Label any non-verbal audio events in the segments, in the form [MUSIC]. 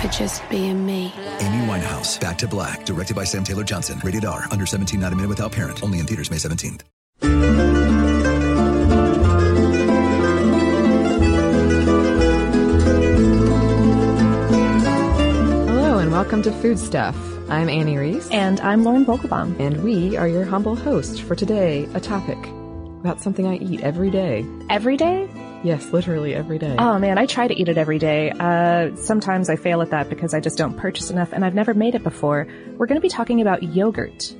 for just being me. Amy Winehouse, Back to Black, directed by Sam Taylor Johnson. Rated R, under 17, not a minute without parent. Only in theaters May 17th. Hello and welcome to Food Stuff. I'm Annie Reese. And I'm Lauren Vogelbaum. And we are your humble host for today, a topic about something I eat every day. Every day? Yes, literally every day. Oh man, I try to eat it every day. Uh, sometimes I fail at that because I just don't purchase enough and I've never made it before. We're going to be talking about yogurt.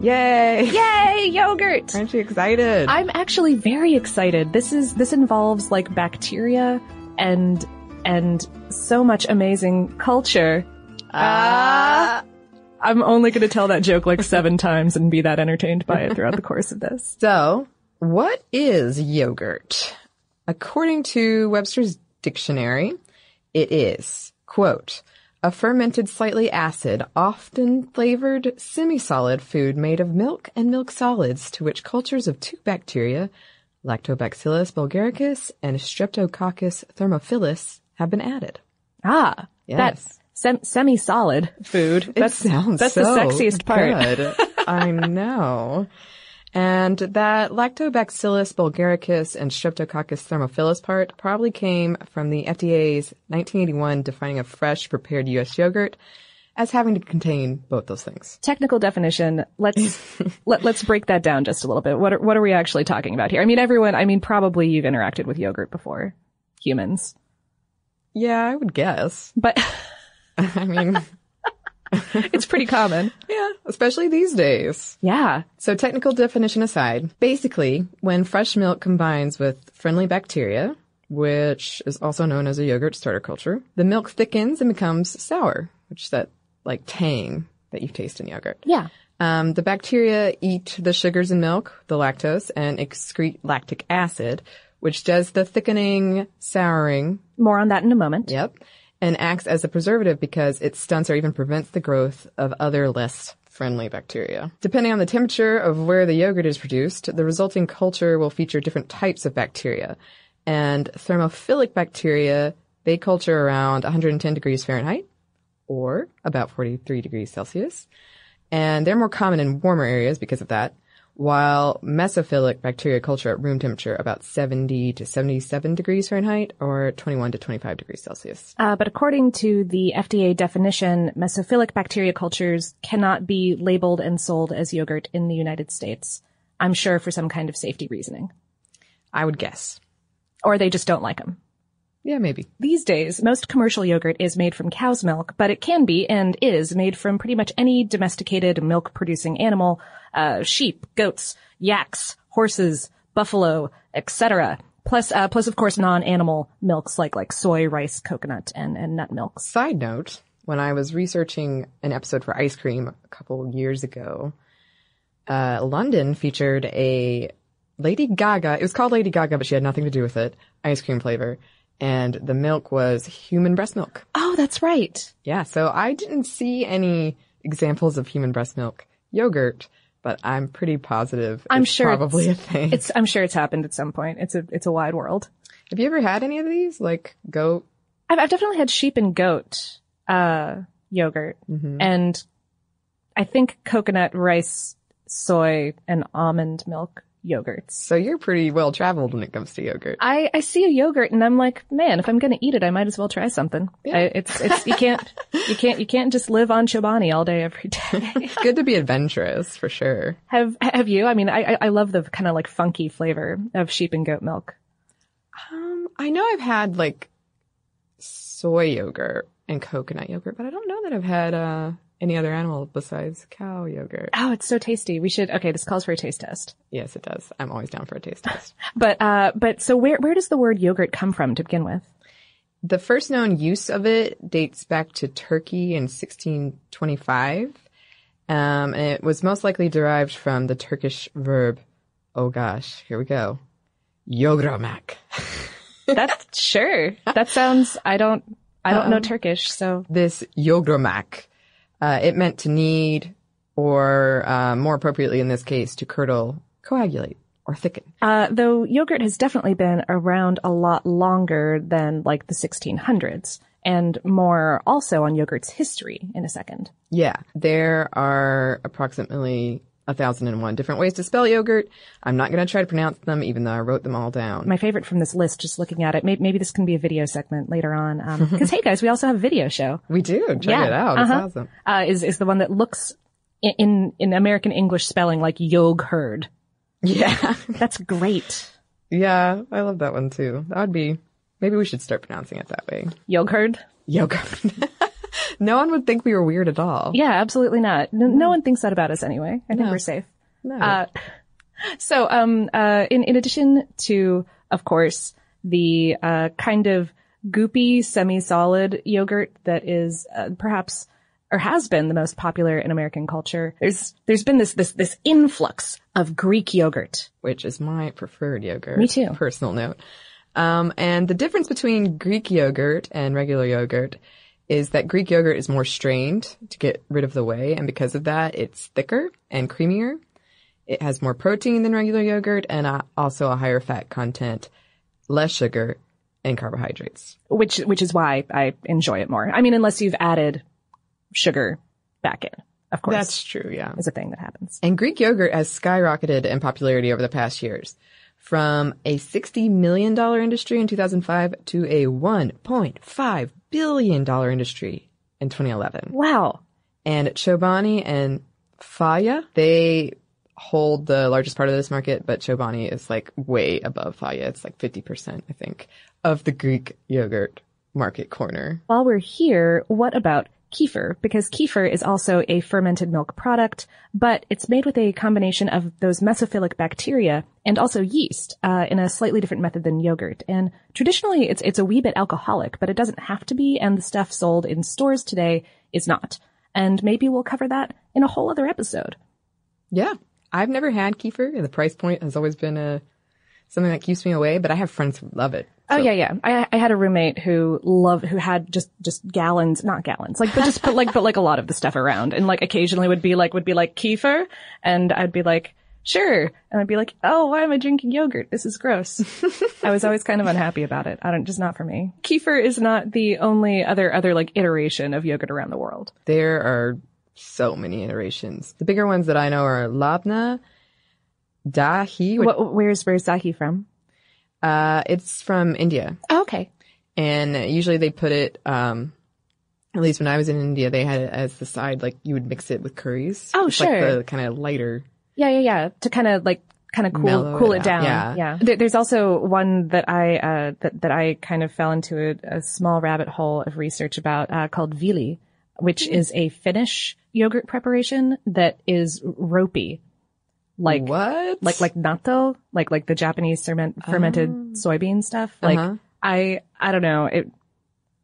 Yay! Yay, yogurt! Aren't you excited? I'm actually very excited. This is this involves like bacteria and and so much amazing culture. Ah. Uh, I'm only going to tell that joke like seven [LAUGHS] times and be that entertained by it throughout the course of this. So, what is yogurt? According to Webster's dictionary, it is, quote, a fermented, slightly acid, often flavored, semi-solid food made of milk and milk solids to which cultures of two bacteria, Lactobacillus bulgaricus and Streptococcus thermophilus, have been added. Ah, yes. That's sem- semi-solid food. That sounds That's so the sexiest part. good. I [LAUGHS] know. And that Lactobacillus bulgaricus and Streptococcus thermophilus part probably came from the FDA's 1981 defining of fresh prepared U.S. yogurt as having to contain both those things. Technical definition. Let's [LAUGHS] let, let's break that down just a little bit. What are, what are we actually talking about here? I mean, everyone. I mean, probably you've interacted with yogurt before, humans. Yeah, I would guess. But [LAUGHS] I mean, [LAUGHS] it's pretty common. Yeah, especially these days. Yeah. So technical definition aside, basically, when fresh milk combines with friendly bacteria, which is also known as a yogurt starter culture, the milk thickens and becomes sour, which is that like tang that you taste in yogurt. Yeah. Um, the bacteria eat the sugars in milk, the lactose, and excrete lactic acid, which does the thickening, souring. More on that in a moment. Yep. And acts as a preservative because it stunts or even prevents the growth of other less friendly bacteria. Depending on the temperature of where the yogurt is produced, the resulting culture will feature different types of bacteria. And thermophilic bacteria, they culture around 110 degrees Fahrenheit or about 43 degrees Celsius. And they're more common in warmer areas because of that, while mesophilic bacteria culture at room temperature about 70 to 77 degrees Fahrenheit or 21 to 25 degrees Celsius. Uh, but according to the FDA definition, mesophilic bacteria cultures cannot be labeled and sold as yogurt in the United States. I'm sure for some kind of safety reasoning. I would guess. or they just don't like them. Yeah, maybe. These days, most commercial yogurt is made from cow's milk, but it can be and is made from pretty much any domesticated milk producing animal, uh, sheep, goats, yaks, horses, buffalo, etc. Plus, uh, plus of course non-animal milks like, like soy, rice, coconut, and, and nut milks. Side note, when I was researching an episode for ice cream a couple years ago, uh, London featured a Lady Gaga, it was called Lady Gaga, but she had nothing to do with it, ice cream flavor. And the milk was human breast milk. Oh, that's right. Yeah, so I didn't see any examples of human breast milk yogurt, but I'm pretty positive I'm it's sure probably a it's- thing. It's, I'm sure it's happened at some point. It's a, it's a wide world. Have you ever had any of these? Like goat? I've, I've definitely had sheep and goat, uh, yogurt Mm-hmm. and I think coconut, rice, soy, and almond milk yogurts. So you're pretty well traveled when it comes to yogurt. I, I see a yogurt and I'm like, man, if I'm gonna eat it, I might as well try something. I, it's, it's, you can't, you can't, you can't just live on Chobani all day every day. [LAUGHS] Good to be adventurous for sure. have, have you? I mean, I, I- I love the kind of like funky flavor of sheep and goat milk. Um, I know I've had like soy yogurt and coconut yogurt, but I don't know that I've had uh any other animal besides cow yogurt. Oh, it's so tasty. We should, okay, this calls for a taste test. Yes, it does. I'm always down for a taste test. [LAUGHS] But, uh, but so where, where does the word yogurt come from to begin with? The first known use of it dates back to Turkey in 1625. Um, and it was most likely derived from the Turkish verb, oh gosh, here we go, yogramak. [LAUGHS] That's sure. That sounds, I don't, I don't know Um, Turkish, so This yogramak, uh, it meant to knead, or uh, more appropriately in this case, to curdle, coagulate, or thicken. Uh, though yogurt has definitely been around a lot longer than like the 1600s, and more also on yogurt's history in a second. Yeah, there are approximately a thousand and one different ways to spell yogurt. I'm not going to try to pronounce them, even though I wrote them all down. My favorite from this list, just looking at it, maybe, maybe this can be a video segment later on. Um, [LAUGHS] cause hey guys, we also have a video show. we do. Check it out. It's uh-huh. awesome. Uh, is, is the one that looks in, in, American English spelling like yog herd. Yeah. [LAUGHS] That's great. yeah, I love that one too. That would be, maybe we should start pronouncing it that way. Yog herd? Yoga. [LAUGHS] [LAUGHS] no one would think we were weird at all. Yeah, absolutely not. No, no one thinks that about us anyway. I think No. we're safe. No. Uh, [LAUGHS] so, um, uh, in, in addition to, of course, the, uh, kind of goopy, semi-solid yogurt that is, uh, perhaps, or has been the most popular in American culture, there's, there's been this, this, this influx of Greek yogurt. which is my preferred yogurt. Me too. Personal note. Um, and the difference between Greek yogurt and regular yogurt is that Greek yogurt is more strained to get rid of the whey, and because of that, it's thicker and creamier. It has more protein than regular yogurt and uh, also a higher fat content, less sugar, and carbohydrates. which which is why I enjoy it more. I mean, unless you've added sugar back in, of course. That's true, yeah. is a thing that happens. And Greek yogurt has skyrocketed in popularity over the past years. From a $60 million industry in 2005 to a $1.5 billion dollar industry in 2011. Wow. And Chobani and Fage, they hold the largest part of this market, but Chobani is like way above Fage. It's like 50%, I think, of the Greek yogurt market corner. While we're here, what about kefir? Because kefir is also a fermented milk product, but it's made with a combination of those mesophilic bacteria and also yeast uh, in a slightly different method than yogurt. And traditionally, it's it's a wee bit alcoholic, but it doesn't have to be. And the stuff sold in stores today is not. And maybe we'll cover that in a whole other episode. Yeah. I've never had kefir. The price point has always been a, something that keeps me away, but I have friends who love it. Oh yeah, yeah. I I had a roommate who loved who had just just gallons, not gallons, like but just put like but like a lot of the stuff around, and like occasionally would be like would be like kefir, and I'd be like sure, and I'd be like oh why am I drinking yogurt? This is gross. I was always kind of unhappy about it. I don't just not for me. Kefir is not the only other other like iteration of yogurt around the world. There are so many iterations. The bigger ones that I know are labna, dahi. which- What, where's where's dahi from? Uh, it's from India. Oh, okay. And usually they put it, um, at least when I was in India, they had it as the side, like you would mix it with curries. Oh, It's like sure. the kind of lighter. Yeah, yeah, yeah. To kind of like kind of cool Mellow cool it it, down. Yeah. yeah. There, there's also one that I uh, that that I kind of fell into a, a small rabbit hole of research about uh, called viili, which is a Finnish yogurt preparation that is ropey, like what? like like natto, like like the Japanese ferment, fermented soybean stuff. Like Uh-huh. I I don't know. It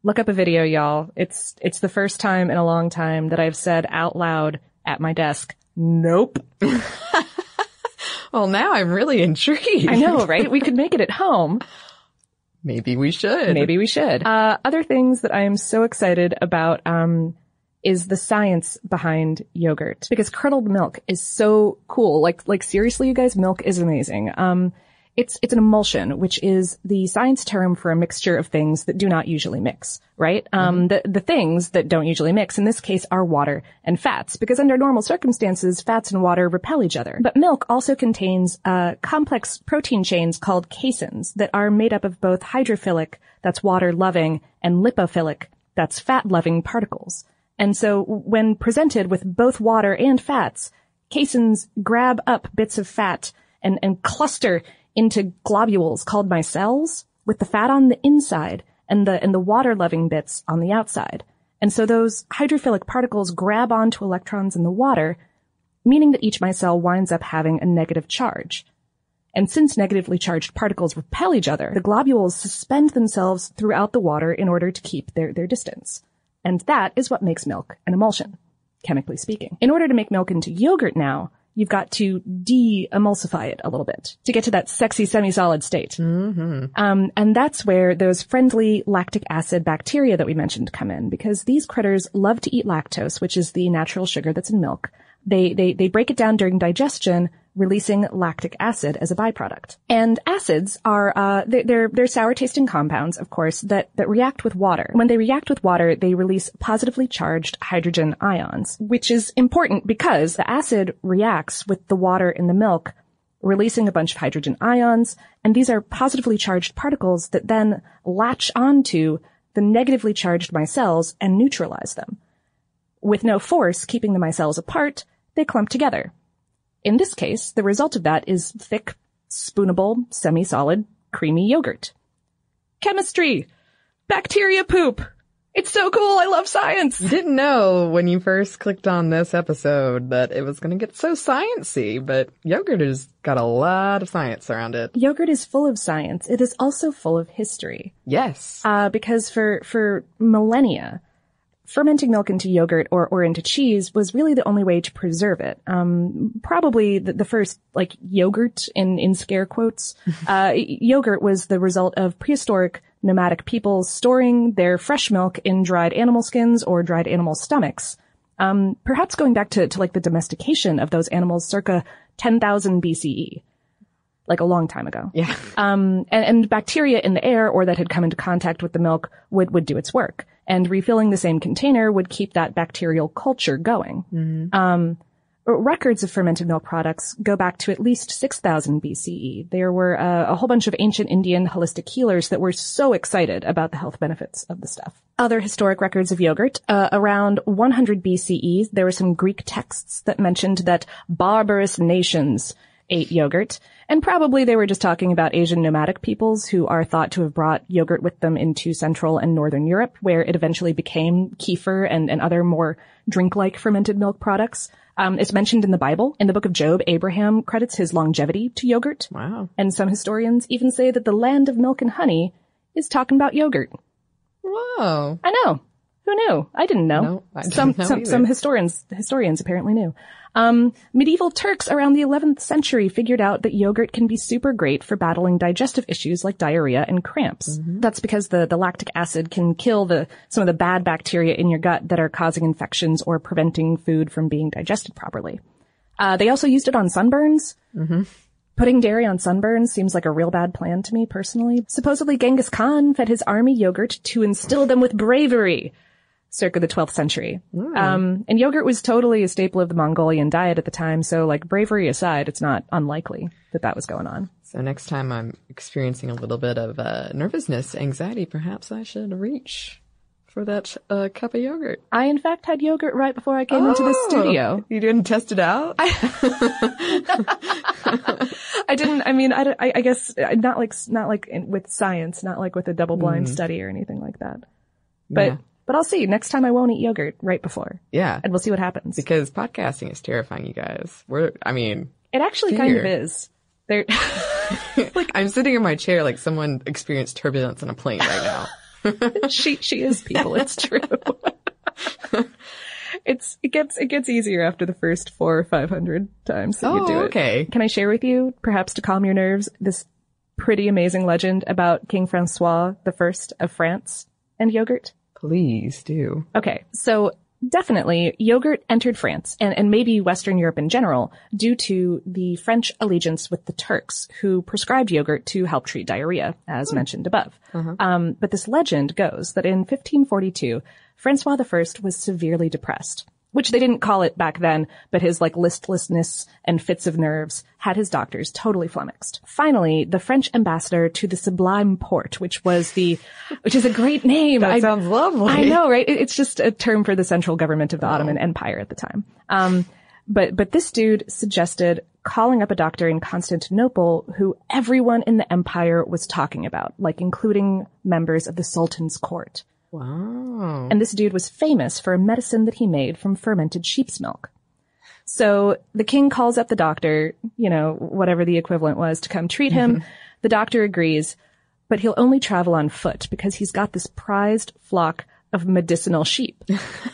look up a video, y'all. It's it's the first time in a long time that I've said out loud at my desk, "Nope." [LAUGHS] Well, now I'm really intrigued. I know, right? We could make it at home. Maybe we should. Maybe we should. Uh, other things that I am so excited about um, is the science behind yogurt because curdled milk is so cool. Like, like seriously, you guys, milk is amazing. Um, it's it's an emulsion, which is the science term for a mixture of things that do not usually mix. Right? Um, the the things that don't usually mix in this case are water and fats, because under normal circumstances, fats and water repel each other. But milk also contains uh, complex protein chains called caseins that are made up of both hydrophilic, that's water loving, and lipophilic, that's fat loving particles. And so when presented with both water and fats, caseins grab up bits of fat and, and cluster into globules called micelles with the fat on the inside and the, and the water loving bits on the outside. And so those hydrophilic particles grab onto electrons in the water, meaning that each micelle winds up having a negative charge. And since negatively charged particles repel each other, the globules suspend themselves throughout the water in order to keep their, their distance. And that is what makes milk an emulsion, chemically speaking. In order to make milk into yogurt now, you've got to de-emulsify it a little bit to get to that sexy semi-solid state. Mm-hmm. Um, and that's where those friendly lactic acid bacteria that we mentioned come in because these critters love to eat lactose, which is the natural sugar that's in milk. They, they, they break it down during digestion, releasing lactic acid as a byproduct. And acids are, uh, they're, they're, sour tasting compounds, of course, that, that react with water. When they react with water, they release positively charged hydrogen ions, which is important because the acid reacts with the water in the milk, releasing a bunch of hydrogen ions, and these are positively charged particles that then latch onto the negatively charged micelles and neutralize them. With no force keeping the micelles apart, they clump together. In this case, the result of that is thick, spoonable, semi-solid, creamy yogurt. Chemistry! Bacteria poop! It's so cool! I love science! You didn't know when you first clicked on this episode that it was going to get so sciencey, but yogurt has got a lot of science around it. Yogurt is full of science. It is also full of history. Yes. Uh, because for, for millennia, fermenting milk into yogurt or, or into cheese was really the only way to preserve it. Um, probably the, the first, like, yogurt in, in scare quotes. [LAUGHS] Uh, yogurt was the result of prehistoric nomadic peoples storing their fresh milk in dried animal skins or dried animal stomachs. Um, perhaps going back to, to like the domestication of those animals circa 10,000 BCE. Like a long time ago. Yeah. Um, and, and bacteria in the air or that had come into contact with the milk would, would do its work. And refilling the same container would keep that bacterial culture going. Um, records of fermented milk products go back to at least 6000 BCE. There were uh, a whole bunch of ancient Indian holistic healers that were so excited about the health benefits of the stuff. Other historic records of yogurt, uh, around 100 BCE, there were some Greek texts that mentioned that barbarous nations ate yogurt. And probably they were just talking about Asian nomadic peoples who are thought to have brought yogurt with them into Central and Northern Europe, where it eventually became kefir and, and other more drink-like fermented milk products. Um, it's mentioned in the Bible. In the book of Job, Abraham credits his longevity to yogurt. Wow. And some historians even say that the land of milk and honey is talking about yogurt. Whoa. I know. Who knew? I didn't know. No, I didn't some know some, some historians historians apparently knew. Um, medieval Turks around the 11th century figured out that yogurt can be super great for battling digestive issues like diarrhea and cramps. Mm-hmm. That's because the, the lactic acid can kill the some of the bad bacteria in your gut that are causing infections or preventing food from being digested properly. Uh, they also used it on sunburns. Mm-hmm. Putting dairy on sunburns seems like a real bad plan to me personally. Supposedly Genghis Khan fed his army yogurt to instill them with bravery circa the 12th century. Um, and yogurt was totally a staple of the Mongolian diet at the time, so like bravery aside, it's not unlikely that that was going on. So next time I'm experiencing a little bit of uh, nervousness, anxiety, perhaps I should reach for that uh, cup of yogurt. I in fact had yogurt right before I came into the Oh, studio. You didn't test it out? I [LAUGHS] didn't. I mean, I, I, I guess not like not like in, with science, not like with a double blind study or anything like that. But Yeah. But I'll see. Next time I won't eat yogurt right before, yeah. and we'll see what happens. Because podcasting is terrifying, you guys. We're, I mean, It actually kind of is. There. [LAUGHS] Like, I'm sitting in my chair like someone experienced turbulence on a plane right now. [LAUGHS] she she is people. It's [LAUGHS] true. it's it gets it gets easier after the first four or five hundred times that you Oh, do it. okay. Can I share with you, perhaps to calm your nerves, this pretty amazing legend about King Francois the First of France and yogurt? Please do. Okay, so definitely yogurt entered France and, and maybe Western Europe in general due to the French allegiance with the Turks who prescribed yogurt to help treat diarrhea, as mentioned above. Um, but this legend goes that in 1542, Francois I was severely depressed. Which they didn't call it back then, but his like listlessness and fits of nerves had his doctors totally flummoxed. Finally, the French ambassador to the Sublime Porte, which was the, which is a great name. That sounds lovely. I know, right? It's just a term for the central government of the Ottoman Empire at the time. Um, but, but this dude suggested calling up a doctor in Constantinople who everyone in the empire was talking about, like including members of the Sultan's court. Wow. And this dude was famous for a medicine that he made from fermented sheep's milk. So the king calls up the doctor, you know, whatever the equivalent was to come treat him. Mm-hmm. The doctor agrees, but he'll only travel on foot because he's got this prized flock of medicinal sheep.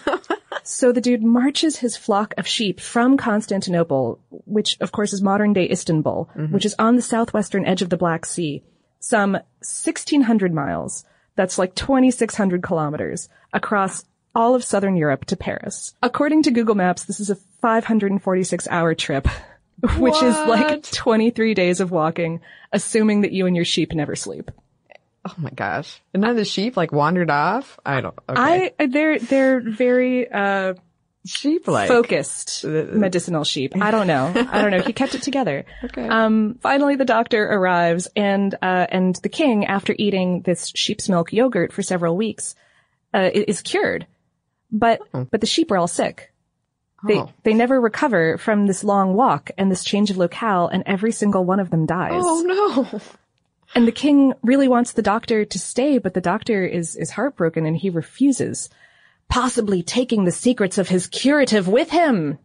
[LAUGHS] so the dude marches his flock of sheep from Constantinople, which of course is modern day Istanbul, mm-hmm. which is on the southwestern edge of the Black Sea, some 1600 miles. That's like 2600 kilometers across all of southern Europe to Paris. According to Google Maps, this is a 546 hour trip, [LAUGHS] which is like 23 days of walking, assuming that you and your sheep never sleep. Oh my gosh. And none of the sheep like wandered off? I don't, okay. I, they're, they're very, uh, sheep like. focused medicinal sheep. I don't know. I don't know. He kept it together. [LAUGHS] Okay. Um, finally, the doctor arrives, and uh, and the king, after eating this sheep's milk yogurt for several weeks, uh, is cured. But but the sheep are all sick. They Oh. they never recover from this long walk and this change of locale, and every single one of them dies. Oh no. And the king really wants the doctor to stay, but the doctor is, is heartbroken and he refuses, possibly taking the secrets of his curative with him.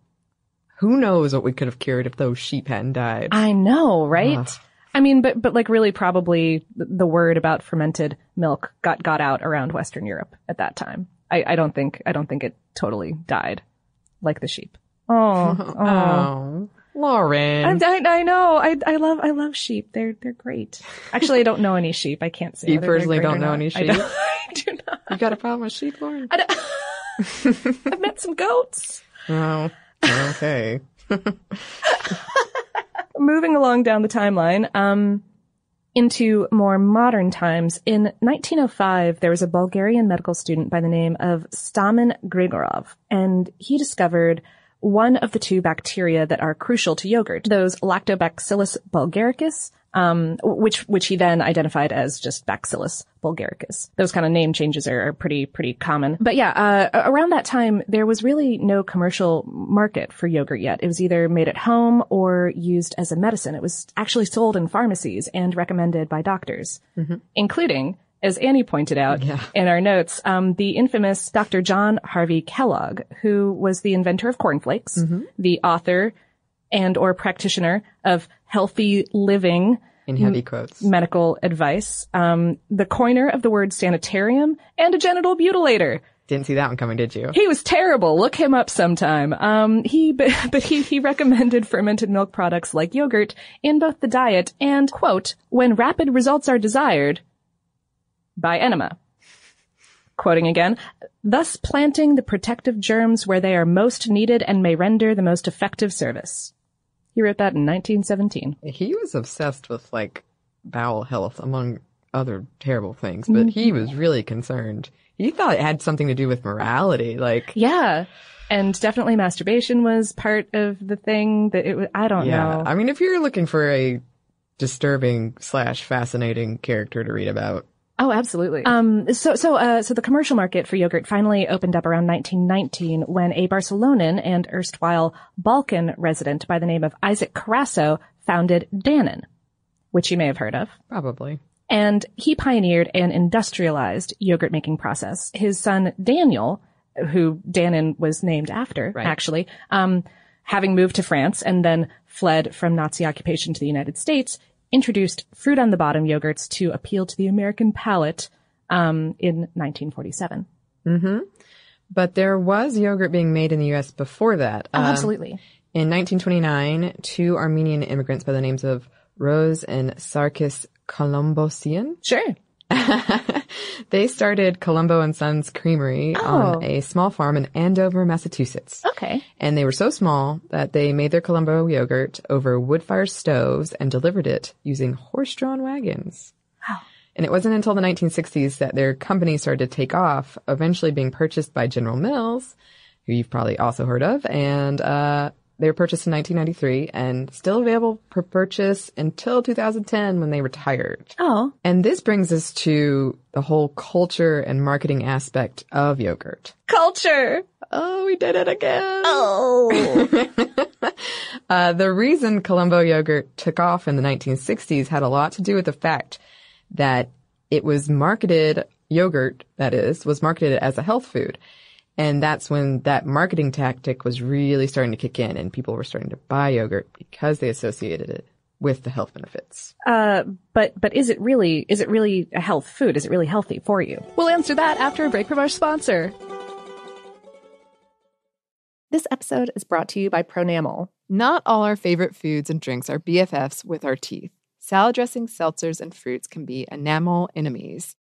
Who knows what we could have cured if those sheep hadn't died? I know, right? Ugh. I mean, but, but like really probably the word about fermented milk got, got out around Western Europe at that time. I, I don't think, I don't think it totally died like the sheep. Oh, [LAUGHS] oh. Oh. Lauren. I, I, I know. I, I love, I love sheep. They're, they're great. Actually, I don't know any sheep. I can't say You personally don't know not. any I sheep? don't- [LAUGHS] I do not. you got a problem with sheep, Lauren? I [LAUGHS] I've met some goats. Oh. Okay. [LAUGHS] Moving along down the timeline, um, into more modern times, in 1905, there was a Bulgarian medical student by the name of Stamen Grigorov, and he discovered one of the two bacteria that are crucial to yogurt, those Lactobacillus bulgaricus, um, which which he then identified as just Bacillus bulgaricus. Those kind of name changes are, are pretty pretty common. But yeah, uh, around that time there was really no commercial market for yogurt yet. It was either made at home or used as a medicine. It was actually sold in pharmacies and recommended by doctors, including. As Annie pointed out in our notes, um, the infamous Dr. John Harvey Kellogg, who was the inventor of cornflakes, the author and or practitioner of healthy living In heavy quotes. medical advice, um, the coiner of the word sanitarium, and a genital mutilator. Didn't see that one coming, did you? He was terrible. Look him up sometime. Um, he, but, [LAUGHS] but he, he recommended fermented milk products like yogurt in both the diet and, quote, when rapid results are desired, by enema. Quoting again, thus planting the protective germs where they are most needed and may render the most effective service. He wrote that in 1917. He was obsessed with like bowel health among other terrible things, but he mm-hmm. was really concerned. He thought it had something to do with morality. Like, Yeah. And definitely masturbation was part of the thing that it was, I don't yeah. know. I mean, if you're looking for a disturbing slash fascinating character to read about, Oh, absolutely. Um, so, so, uh, so the commercial market for yogurt finally opened up around 1919 when a Barcelonan and erstwhile Balkan resident by the name of Isaac Carasso founded Dannon, which you may have heard of. Probably. And he pioneered an industrialized yogurt making process. His son Daniel, who Dannon was named after, Right. actually, um, having moved to France and then fled from Nazi occupation to the United States, introduced fruit on the bottom yogurts to appeal to the American palate um, in 1947. Mm-hmm. But there was yogurt being made in the U.S. before that. Oh, Um, absolutely. In 1929, two Armenian immigrants by the names of Rose and Sarkis Colombosian. Sure. [LAUGHS] they started Colombo and Sons Creamery Oh. on a small farm in Andover, Massachusetts. Okay. And they were so small that they made their Colombo yogurt over wood fire stoves and delivered it using horse-drawn wagons. Wow. And it wasn't until the 1960s that their company started to take off, eventually being purchased by General Mills, who you've probably also heard of, and uh, they were purchased in 1993 and still available for purchase until 2010 when they retired. Oh. And this brings us to the whole culture and marketing aspect of yogurt. Culture. Oh, we did it again. Oh. [LAUGHS] Uh, the reason Colombo yogurt took off in the 1960s had a lot to do with the fact that it was marketed, yogurt, that is, was marketed as a health food. And that's when that marketing tactic was really starting to kick in and people were starting to buy yogurt because they associated it with the health benefits. Uh, but but is it really is it really a health food? Is it really healthy for you? We'll answer that after a break from our sponsor. This episode is brought to you by Pronamel. Not all our favorite foods and drinks are BFFs with our teeth. Salad dressings, seltzers, and fruits can be enamel enemies.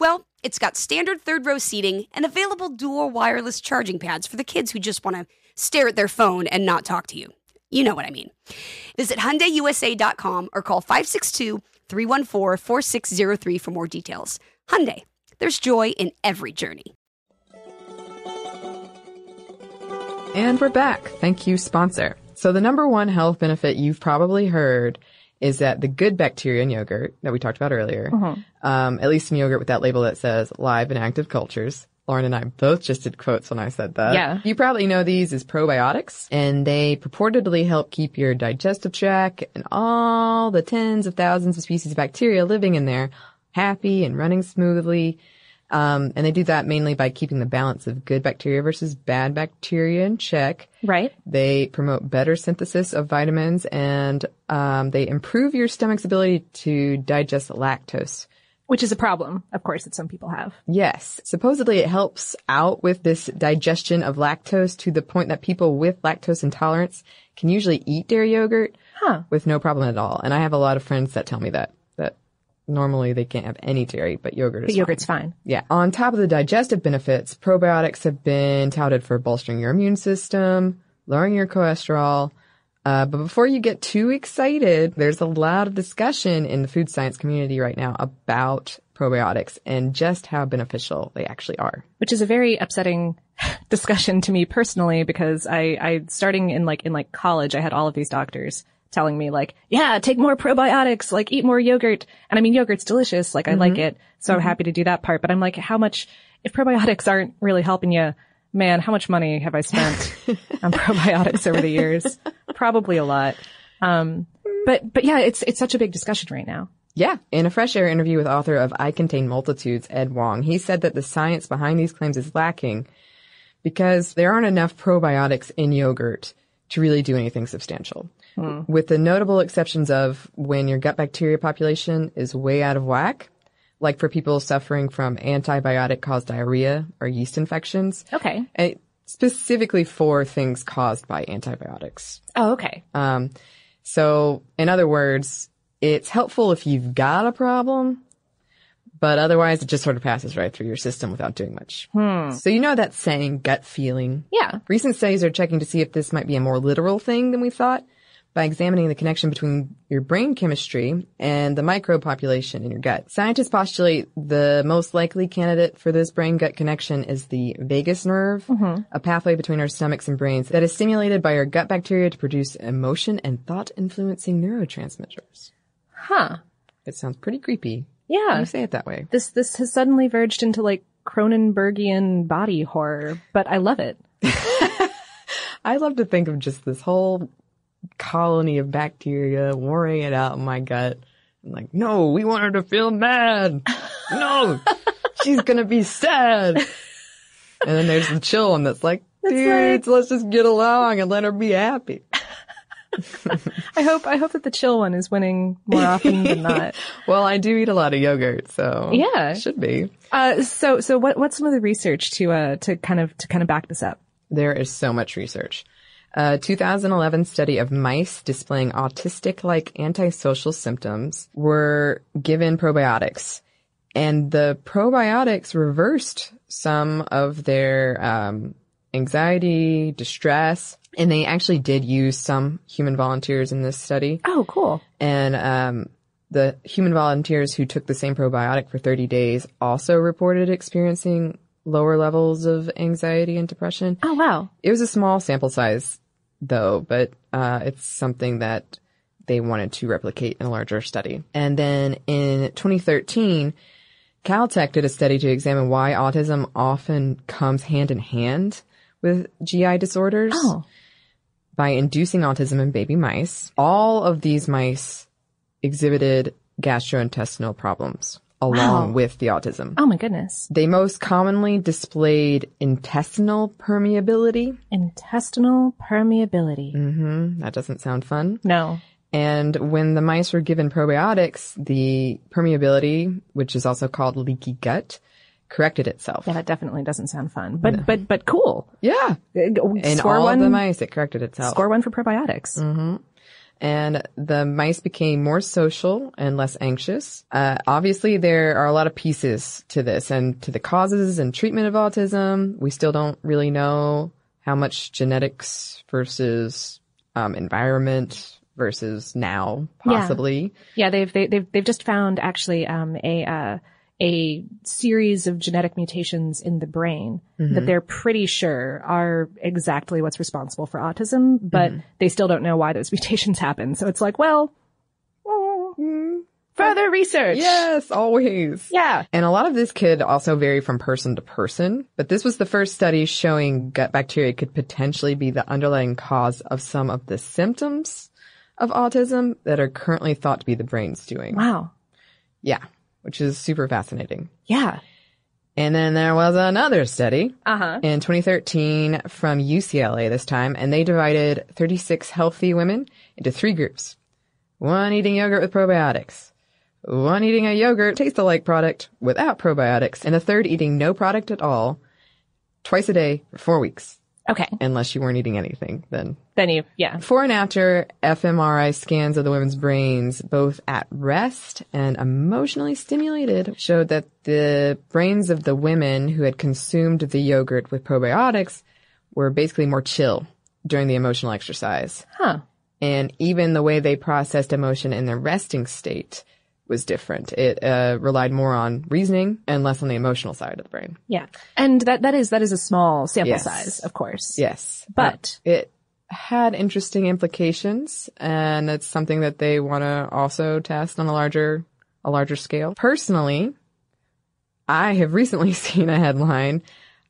Well, it's got standard third row seating and available dual wireless charging pads for the kids who just want to stare at their phone and not talk to you. You know what I mean. Visit HyundaiUSA.com or call 562 314 4603 for more details. Hyundai, there's joy in every journey. And we're back. Thank you, sponsor. So the number one health benefit you've probably heard is that the good bacteria in yogurt that we talked about earlier, Mhm. um, at least in yogurt with that label that says live and active cultures. Lauren and I both just did quotes when I said that. Yeah. You probably know these as probiotics and they purportedly help keep your digestive tract and all the tens of thousands of species of bacteria living in there happy and running smoothly. Um, and they do that mainly by keeping the balance of good bacteria versus bad bacteria in check. Right. They promote better synthesis of vitamins and um, they improve your stomach's ability to digest lactose, Which is a problem, of course, that some people have. Yes. Supposedly it helps out with this digestion of lactose to the point that people with lactose intolerance can usually eat dairy yogurt Huh. with no problem at all. And I have a lot of friends that tell me that, that normally they can't have any dairy, but yogurt is But yogurt's fine. Yeah. On top of the digestive benefits, probiotics have been touted for bolstering your immune system, lowering your cholesterol. Uh, but before you get too excited, there's a lot of discussion in the food science community right now about probiotics and just how beneficial they actually are. which is a very upsetting [LAUGHS] discussion to me personally because I, I starting in like in like college, I had all of these doctors telling me like, yeah, take more probiotics, like eat more yogurt. And I mean, yogurt's delicious. Like I like it. So I'm happy to do that part. But I'm like, how much, if probiotics aren't really helping you, man, how much money have I spent [LAUGHS] on probiotics over the years? Probably a lot. Um, but, but yeah, it's, it's such a big discussion right now. Yeah. In a fresh air interview with author of I Contain Multitudes, Ed Yong, he said that the science behind these claims is lacking because there aren't enough probiotics in yogurt to really do anything substantial. With the notable exceptions of when your gut bacteria population is way out of whack, like for people suffering from antibiotic caused diarrhea or yeast infections. Okay. And specifically for things caused by antibiotics. Oh, okay. Um, so in other words, it's helpful if you've got a problem, but otherwise it just sort of passes right through your system without doing much. Hmm. So you know that saying gut feeling. Yeah. Recent studies are checking to see if this might be a more literal thing than we thought by examining the connection between your brain chemistry and the microbe population in your gut. Scientists postulate the most likely candidate for this brain gut connection is the vagus nerve, mm-hmm. a pathway between our stomachs and brains that is stimulated by our gut bacteria to produce emotion and thought influencing neurotransmitters. Huh. It sounds pretty creepy. Yeah. When you say it that way. This this has suddenly verged into like Cronenbergian body horror, but I love it. [LAUGHS] I love to think of just this whole colony of bacteria warring it out in my gut. I'm like, no, we want her to feel mad. No, [LAUGHS] she's gonna be sad. And then there's the chill one that's like, dudes, let's just get along and let her be happy. [LAUGHS] I hope I hope that the chill one is winning more often than [LAUGHS] not. Well, I do eat a lot of yogurt, so Yeah. should be. Uh, so so what what's some of the research to uh to kind of to kind of back this up? There is so much research. A 2011 study of mice displaying autistic-like antisocial symptoms were given probiotics, and the probiotics reversed some of their um, anxiety, distress, and they actually did use some human volunteers in this study. Oh, cool. And um, the human volunteers who took the same probiotic for 30 days also reported experiencing lower levels of anxiety and depression. Oh wow. It was a small sample size, though, but uh, it's something that they wanted to replicate in a larger study. And then in 2013, Caltech did a study to examine why autism often comes hand in hand with GI disorders Oh. by inducing autism in baby mice. All of these mice exhibited gastrointestinal problems along Wow. with the autism. Oh my goodness. They most commonly displayed intestinal permeability. Intestinal permeability. Mm-hmm. That doesn't sound fun. No. And when the mice were given probiotics, the permeability, which is also called leaky gut, corrected itself. Yeah, that definitely doesn't sound fun. But but but cool. Yeah. In Score all one. the mice, it corrected itself. Score one for probiotics. hmm And the mice became more social and less anxious. Uh, obviously, there are a lot of pieces to this and to the causes and treatment of autism. We still don't really know how much genetics versus um, environment versus now, Yeah. possibly. Yeah, they've they, they've they've just found actually um, a uh, a series of genetic mutations in the brain Mhm. that they're pretty sure are exactly what's responsible for autism, but Mhm. they still don't know why those [LAUGHS] mutations happen. So it's like, well, mm, further research. Yes, always. Yeah. And a lot of this could also vary from person to person, but this was the first study showing gut bacteria could potentially be the underlying cause of some of the symptoms of autism that are currently thought to be the brain's doing. Wow. Yeah, which is super fascinating. Yeah. And then there was another study Uh huh. in 2013 from UCLA this time, and they divided 36 healthy women into three groups. One eating yogurt with probiotics, one eating a yogurt taste-alike product without probiotics, and the third eating no product at all twice a day for four weeks. Okay. Unless you weren't eating anything, then. Then you, yeah. Before and after fMRI scans of the women's brains, both at rest and emotionally stimulated, showed that the brains of the women who had consumed the yogurt with probiotics were basically more chill during the emotional exercise. Huh. And even the way they processed emotion in their resting state was different. It uh, relied more on reasoning and less on the emotional side of the brain. Yeah. And that, that is, that is a small sample Yes. size, of course. Yes. But Uh, it had interesting implications and it's something that they want to also test on a larger, a larger scale. Personally, I have recently [LAUGHS] seen a headline,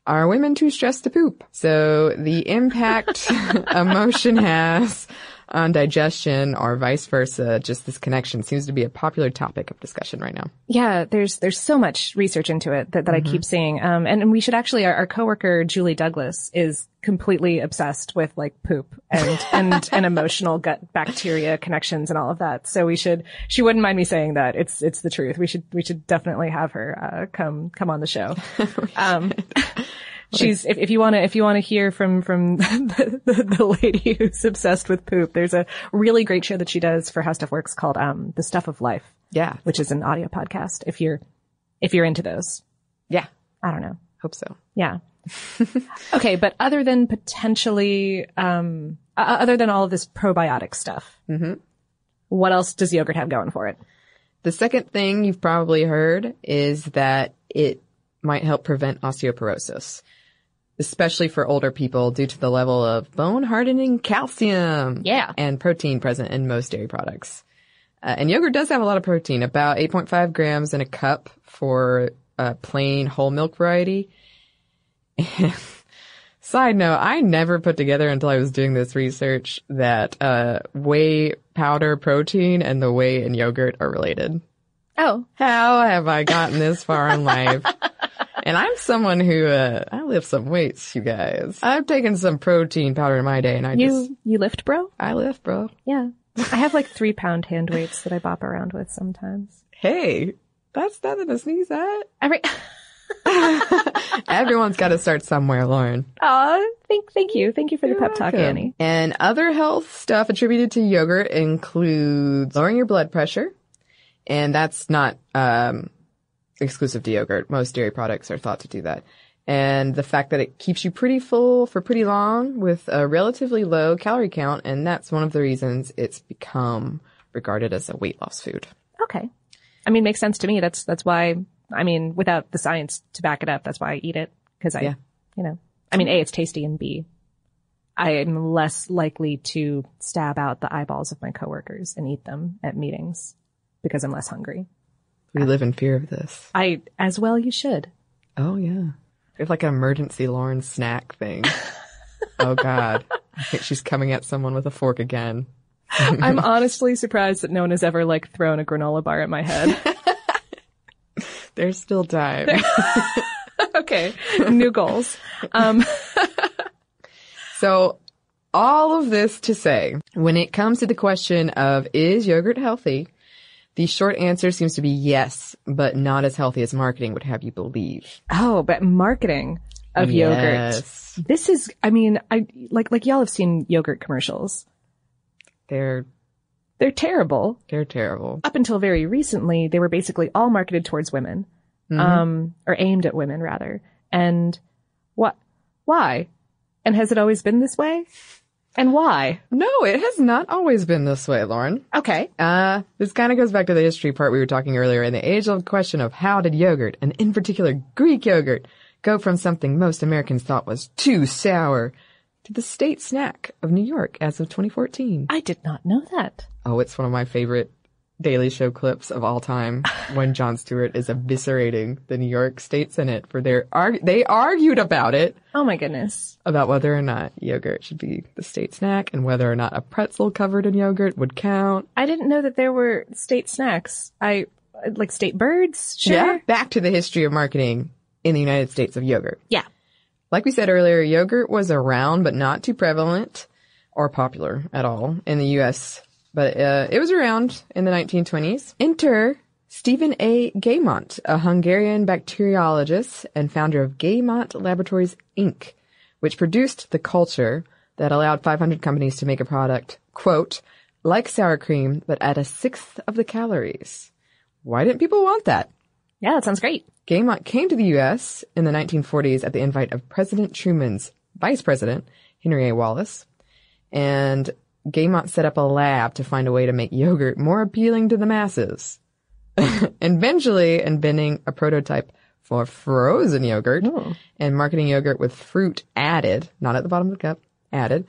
are women too stressed to poop? So the impact [LAUGHS] [LAUGHS] emotion has on digestion or vice versa, just this connection seems to be a popular topic of discussion right now. Yeah, there's there's so much research into it that, that I keep seeing. Um, and, and we should actually our, our coworker Julie Douglas is completely obsessed with like poop and [LAUGHS] and and emotional gut bacteria connections and all of that. So we should she wouldn't mind me saying that it's it's the truth. We should we should definitely have her uh, come come on the show. [LAUGHS] Um, She's if, if you want to if you want to hear from from [LAUGHS] the, the, the lady who's obsessed with poop, there's a really great show that she does for How Stuff Works called um The Stuff of Life. Yeah. Which is an audio podcast. If you're if you're into those. Yeah. I don't know. Hope so. Yeah. [LAUGHS] okay, but other than potentially um uh, other than all of this probiotic stuff, Mm-hmm. what else does yogurt have going for it? The second thing you've probably heard is that it might help prevent osteoporosis, especially for older people due to the level of bone hardening calcium Yeah. and protein present in most dairy products. Uh, and yogurt does have a lot of protein, about 8.5 grams in a cup for a plain whole milk variety. [LAUGHS] Side note, I never put together until I was doing this research that uh, whey powder protein and the whey in yogurt are related. Oh. How have I gotten this far in [LAUGHS] life? And I'm someone who, uh, I lift some weights, you guys. I've taken some protein powder in my day and I You just, you lift, bro? I lift, bro. Yeah. I have like three pound hand weights that I bop around with sometimes. Hey, that's nothing to sneeze at. Every [LAUGHS] Everyone's got to start somewhere, Lauren. Aw, thank thank you. Thank you for the pep talk. Annie. And other health stuff attributed to yogurt includes lowering your blood pressure. And that's not um, exclusive to yogurt. Most dairy products are thought to do that. And the fact that it keeps you pretty full for pretty long with a relatively low calorie count. And that's one of the reasons it's become regarded as a weight loss food. Okay. I mean, makes sense to me. That's that's why. I mean, without the science to back it up, that's why I eat it because I, Yeah. you know, I mean, a it's tasty and b I am less likely to stab out the eyeballs of my coworkers and eat them at meetings because I'm less hungry. We live in fear of this. I as well you should. Oh yeah. We have like an emergency Lauren snack thing. [LAUGHS] oh god. I think she's coming at someone with a fork again. [LAUGHS] I'm honestly surprised that no one has ever like thrown a granola bar at my head. [LAUGHS] There's still time. okay, new goals. Um, So all of this to say, when it comes to the question of is yogurt healthy, the short answer seems to be yes, but not as healthy as marketing would have you believe. oh, but marketing of yogurt. This is, I mean, I like like y'all have seen yogurt commercials. They're They're terrible. they're terrible. Up until very recently, they were basically all marketed towards women, um, or aimed at women rather. And what? Why? And has it always been this way? And why? No, it has not always been this way, Lauren. Okay. Uh, this kind of goes back to the history part we were talking earlier in the age old question of how did yogurt, and in particular Greek yogurt, go from something most Americans thought was too sour to the state snack of New York as of 2014. I did not know that. Oh, it's one of my favorite Daily Show clips of all time when Jon Stewart is eviscerating the New York State Senate for their arg- they argued about it Oh my goodness. about whether or not yogurt should be the state snack and whether or not a pretzel covered in yogurt would count. I didn't know that there were state snacks. I like state birds. Sure. Yeah. Back to the history of marketing in the United States of yogurt. Yeah. Like we said earlier, yogurt was around but not too prevalent or popular at all in the U.S. But uh, it was around in the 1920s. Enter Stephen A. Gaymont, a Hungarian bacteriologist and founder of Gaymont Laboratories Inc., which produced the culture that allowed 500 companies to make a product, quote, like sour cream, but at a sixth of the calories. Why didn't people want that? Yeah, that sounds great. Gaymont came to the U.S. in the 1940s at the invite of President Truman's vice president, Henry A. Wallace, and Gaymont set up a lab to find a way to make yogurt more appealing to the masses. [LAUGHS] eventually inventing a prototype for frozen yogurt and marketing yogurt with fruit added, not at the bottom of the cup, added,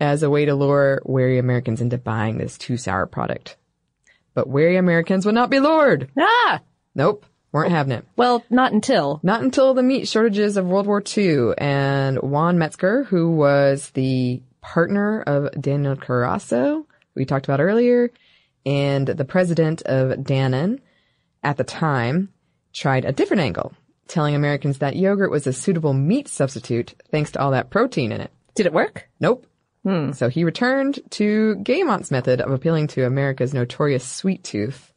as a way to lure wary Americans into buying this too sour product. But wary Americans would not be lured. Ah! Nope. Weren't having it. Well, not until. Not until the meat shortages of World War II and Juan Metzger, who was the partner of Daniel Carasso, we talked about earlier, and the president of Dannon at the time tried a different angle, telling Americans that yogurt was a suitable meat substitute thanks to all that protein in it. Did it work? Nope. Hmm. So he returned to Gaymont's method of appealing to America's notorious sweet tooth.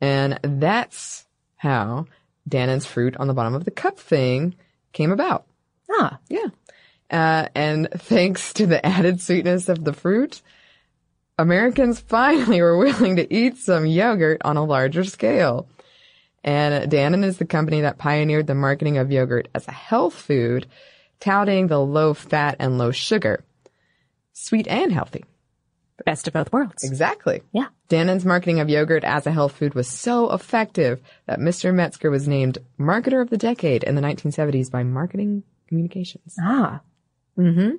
And that's how Dannon's fruit on the bottom of the cup thing came about. Ah. Yeah. Uh, and thanks to the added sweetness of the fruit, Americans finally were willing to eat some yogurt on a larger scale. And Dannon is the company that pioneered the marketing of yogurt as a health food, touting the low fat and low sugar. Sweet and healthy. Best of both worlds. Exactly. Yeah. Dannon's marketing of yogurt as a health food was so effective that Mr. Metzger was named Marketer of the Decade in the 1970s by Marketing Communications. Ah. Mm-hmm.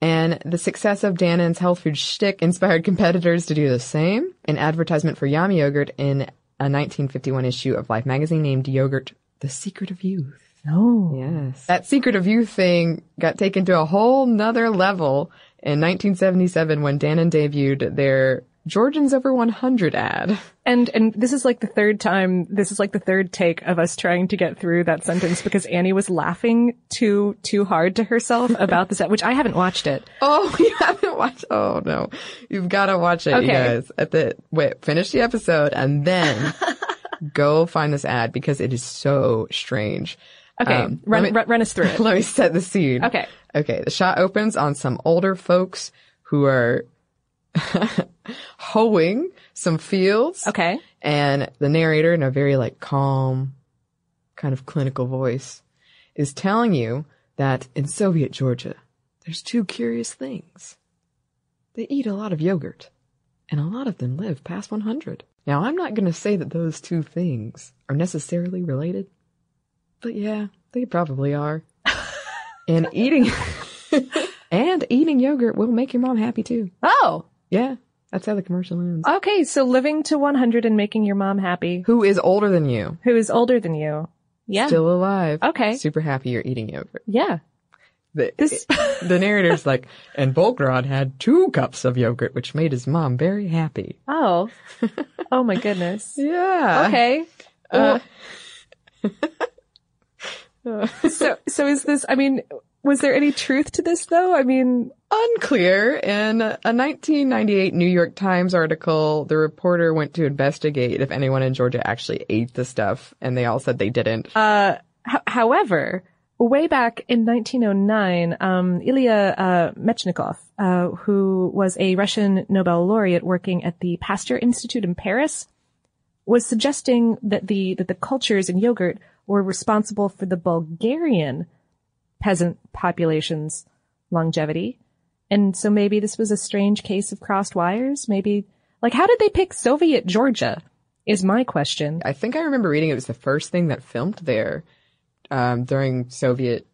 And the success of Dannon's health food shtick inspired competitors to do the same. An advertisement for Yami yogurt in a 1951 issue of Life magazine named Yogurt the Secret of Youth. Oh. Yes. That Secret of Youth thing got taken to a whole nother level in 1977 when Dannon debuted their Georgians over 100 ad. And and this is like the third time this is like the third take of us trying to get through that sentence because Annie was laughing too too hard to herself [LAUGHS] about this ad, which I haven't watched it. Oh, [LAUGHS] you haven't watched Oh no. You've got to watch it, Okay. you guys. At the wait, finish the episode and then [LAUGHS] go find this ad because it is so strange. Okay, Um, run, me- run run us through it. Let me set the scene. Okay. Okay. The shot opens on some older folks who are [LAUGHS] hoeing some fields. Okay. And the narrator in a very like calm, kind of clinical voice is telling you that in Soviet Georgia, there's two curious things. They eat a lot of yogurt and a lot of them live past 100. Now, I'm not going to say that those two things are necessarily related, but yeah, they probably are. [LAUGHS] and eating [LAUGHS] and eating yogurt will make your mom happy too. Oh. Yeah, that's how the commercial ends. Okay, so living to 100 and making your mom happy. Who is older than you? Who is older than you? Yeah. Still alive. Okay. Super happy you're eating yogurt. Yeah. The, [LAUGHS] the narrator's like, and Volgrad had two cups of yogurt, which made his mom very happy. Oh. [LAUGHS] Oh my goodness. Yeah. Okay. [LAUGHS] Uh, so so is this I mean was there any truth to this though? I mean Unclear. In a 1998 New York Times article, the reporter went to investigate if anyone in Georgia actually ate the stuff, and they all said they didn't. Uh, h- however, way back in 1909, um, Ilya uh, Mechnikov, uh, who was a Russian Nobel laureate working at the Pasteur Institute in Paris, was suggesting that the that the cultures in yogurt were responsible for the Bulgarian peasant population's longevity. And so maybe this was a strange case of crossed wires. Maybe, like, how did they pick Soviet Georgia? Is my question. I think I remember reading it was the first thing that filmed there um, during Soviet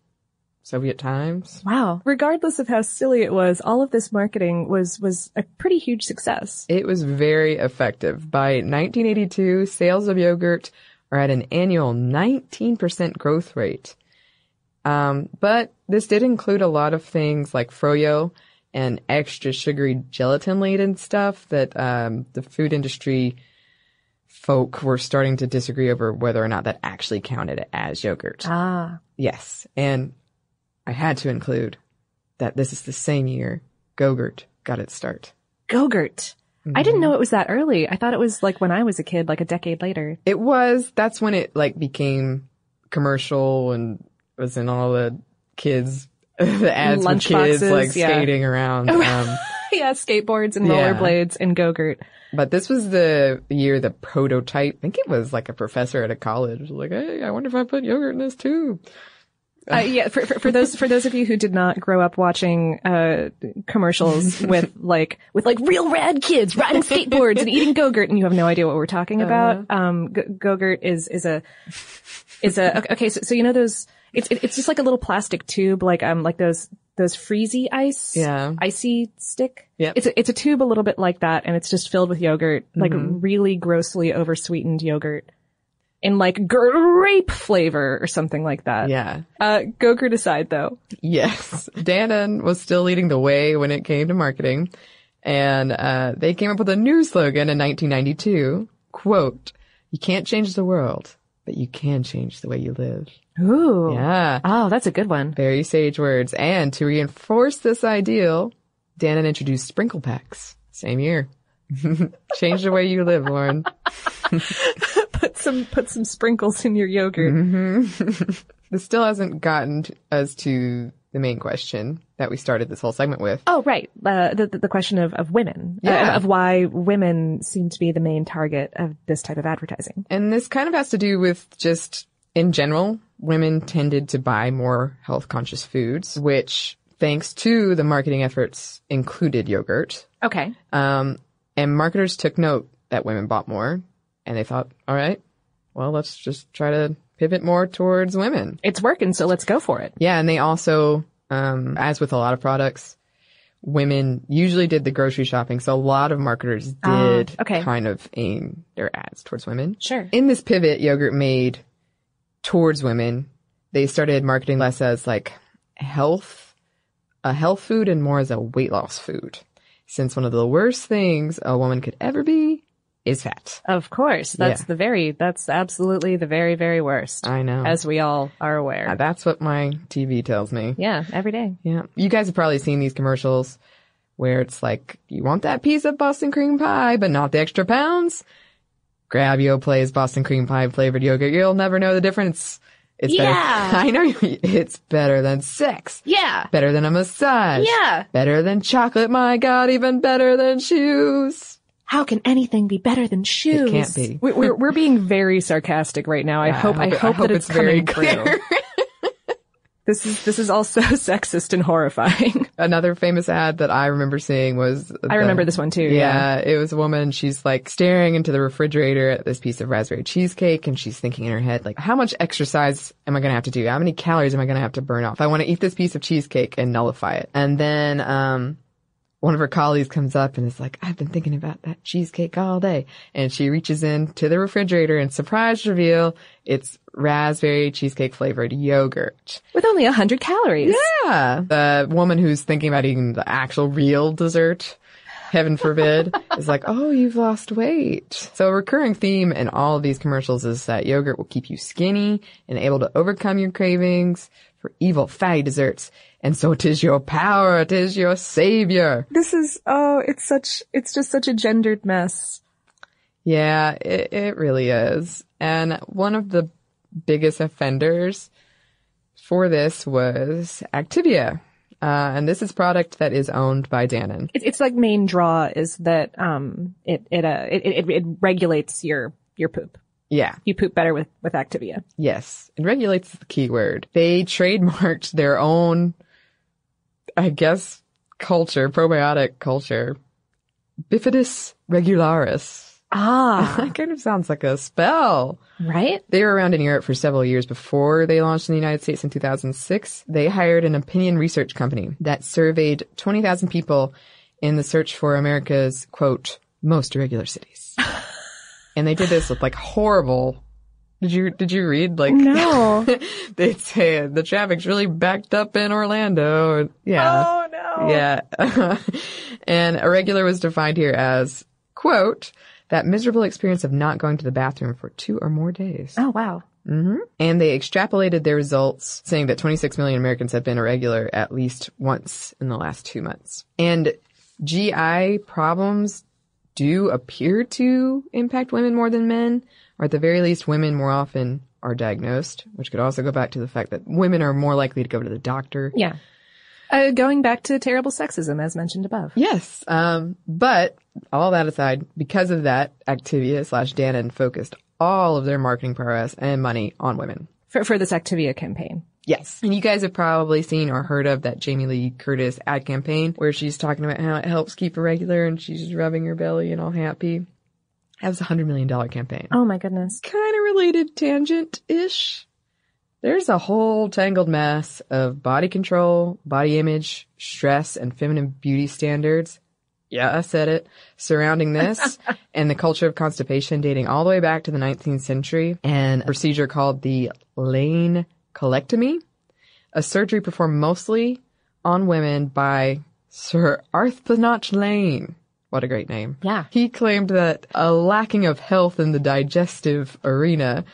Soviet times. Wow. Regardless of how silly it was, all of this marketing was was a pretty huge success. It was very effective. By 1982, sales of yogurt are at an annual 19% growth rate. Um, but this did include a lot of things like froyo and extra sugary gelatin laden stuff that um, the food industry folk were starting to disagree over whether or not that actually counted as yogurt. Ah. Yes, and I had to include that this is the same year Gogurt got its start. Gogurt. I didn't know it was that early. I thought it was like when I was a kid, like a decade later. It was. That's when it like became commercial and was in all the kids, [LAUGHS] the ads with kids like yeah. skating around. [LAUGHS] Um, yeah, skateboards and Yeah. rollerblades and Go-Gurt. but this was the year the prototype. I think it was like a professor at a college. was Like, hey, I wonder if I put yogurt in this too. Uh, yeah, for, for, for those for those of you who did not grow up watching uh, commercials [LAUGHS] with like with like real rad kids riding skateboards and eating Go-Gurt, and you have no idea what we're talking about. Um, Go- Go-Gurt is is a is a okay. So, so you know those. It's it's just like a little plastic tube, like um like those those freezy ice, Yeah. icy stick. Yep. It's a, it's a tube a little bit like that, and it's just filled with yogurt, like Mhm. really grossly oversweetened yogurt. In like grape flavor or something like that. Yeah. Uh, Go-Gurt aside though. Yes. Dannon was still leading the way when it came to marketing. And uh, they came up with a new slogan in 1992. Quote, you can't change the world, but you can change the way you live. Ooh. Yeah. Oh, that's a good one. Very sage words. And to reinforce this ideal, Dannon introduced sprinkle packs. Same year. [LAUGHS] change the way you live, Lauren. [LAUGHS] put some put some sprinkles in your yogurt. Mm-hmm. [LAUGHS] this still hasn't gotten t- us to the main question that we started this whole segment with. Oh, right. Uh, the, the question of of women, Yeah. Uh, of why women seem to be the main target of this type of advertising. And this kind of has to do with just in general, women tended to buy more health conscious foods, which thanks to the marketing efforts included yogurt. Okay. Um, and marketers took note that women bought more and they thought, all right, well, let's just try to pivot more towards women. It's working, so let's go for it. Yeah. And they also, um, as with a lot of products, women usually did the grocery shopping. So a lot of marketers Ah, did okay. kind of aim their ads towards women. Sure. In this pivot yogurt made towards women, they started marketing less as like health, a health food and more as a weight loss food. Since one of the worst things a woman could ever be is fat. Of course, that's Yeah. the very that's absolutely the very very worst. I know. as we all are aware. Uh, that's what my TV tells me. yeah, every day. Yeah. You guys have probably seen these commercials where it's like, you want that piece of Boston cream pie, but not the extra pounds? Grab Yoplait Boston cream pie flavored yogurt. You'll never know the difference. It's Yeah. better. [LAUGHS] I know. It's better than sex. Yeah. Better than a massage. Yeah. Better than chocolate. My God, even better than shoes. How can anything be better than shoes? It can't be. We- We're we're being very sarcastic right now. I Yeah, hope I hope, that it's, very coming clear. [LAUGHS] This is this is also [LAUGHS] sexist and horrifying. [LAUGHS] Another famous ad that I remember seeing was. I remember this one too, yeah. it was a woman. She's like staring into the refrigerator at this piece of raspberry cheesecake, and she's thinking in her head, like, how much exercise am I going to have to do? How many calories am I going to have to burn off? I want to eat this piece of cheesecake and nullify it. And then, um, one of her colleagues comes up and is like, I've been thinking about that cheesecake all day. And she reaches in to the refrigerator and surprise reveal, it's raspberry cheesecake flavored yogurt. With only a hundred calories. Yeah. The woman who's thinking about eating the actual real dessert, heaven forbid, [LAUGHS] is like, oh, you've lost weight. So a recurring theme in all of these commercials is that yogurt will keep you skinny and able to overcome your cravings for evil fatty desserts. And so it is your power. It is your savior. This is oh, it's such it's just such a gendered mess. Yeah, it, it really is. And one of the biggest offenders for this was Activia. Uh, and this is product that is owned by Dannon. It's it's like main draw is that um it it uh it it, it regulates your your poop. Yeah. You poop better with with Activia. Yes. It regulates the keyword. They trademarked their own, I guess, culture, probiotic culture. Bifidus regularis. Ah. [LAUGHS] that kind of sounds like a spell. Right? They were around in Europe for several years before they launched in the United States in 2006. They hired an opinion research company that surveyed 20,000 people in the search for America's, quote, most irregular cities. [LAUGHS] and they did this with like horrible did you did you read like No. [LAUGHS] they'd say the traffic's really backed up in Orlando. Yeah. Oh no. Yeah. [LAUGHS] and irregular was defined here as, quote, that miserable experience of not going to the bathroom for two or more days. Oh wow. hmm And they extrapolated their results saying that 26 million Americans have been irregular at least once in the last two months. And GI problems do appear to impact women more than men, or at the very least, women more often are diagnosed, which could also go back to the fact that women are more likely to go to the doctor. Yeah. Uh, going back to terrible sexism, as mentioned above. Yes. Um, but all that aside, because of that, Activia slash Dannon focused all of their marketing prowess and money on women. For, for this Activia campaign. Yes. And you guys have probably seen or heard of that Jamie Lee Curtis ad campaign where she's talking about how it helps keep her regular and she's rubbing her belly and all happy. That was a hundred million dollar campaign. Oh my goodness. Kind of related tangent-ish. There's a whole tangled mess of body control, body image, stress, and feminine beauty standards. Yeah, I said it. Surrounding this [LAUGHS] and the culture of constipation dating all the way back to the 19th century and a procedure called the Lane colectomy, a surgery performed mostly on women by Sir Arbuthnot Lane. What a great name. Yeah. He claimed that a lacking of health in the digestive arena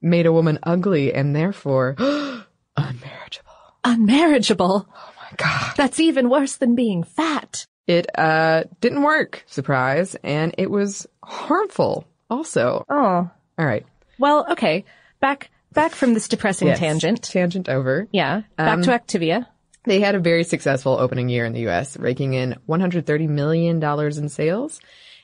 made a woman ugly and therefore [GASPS] unmarriageable. Unmarriageable? Oh my god. That's even worse than being fat. It uh didn't work, surprise, and it was harmful also. Oh. All right. Well, okay. Back back from this depressing Yes. tangent. Tangent over. Yeah. Back Um, to Activia. They had a very successful opening year in the US, raking in $130 million in sales,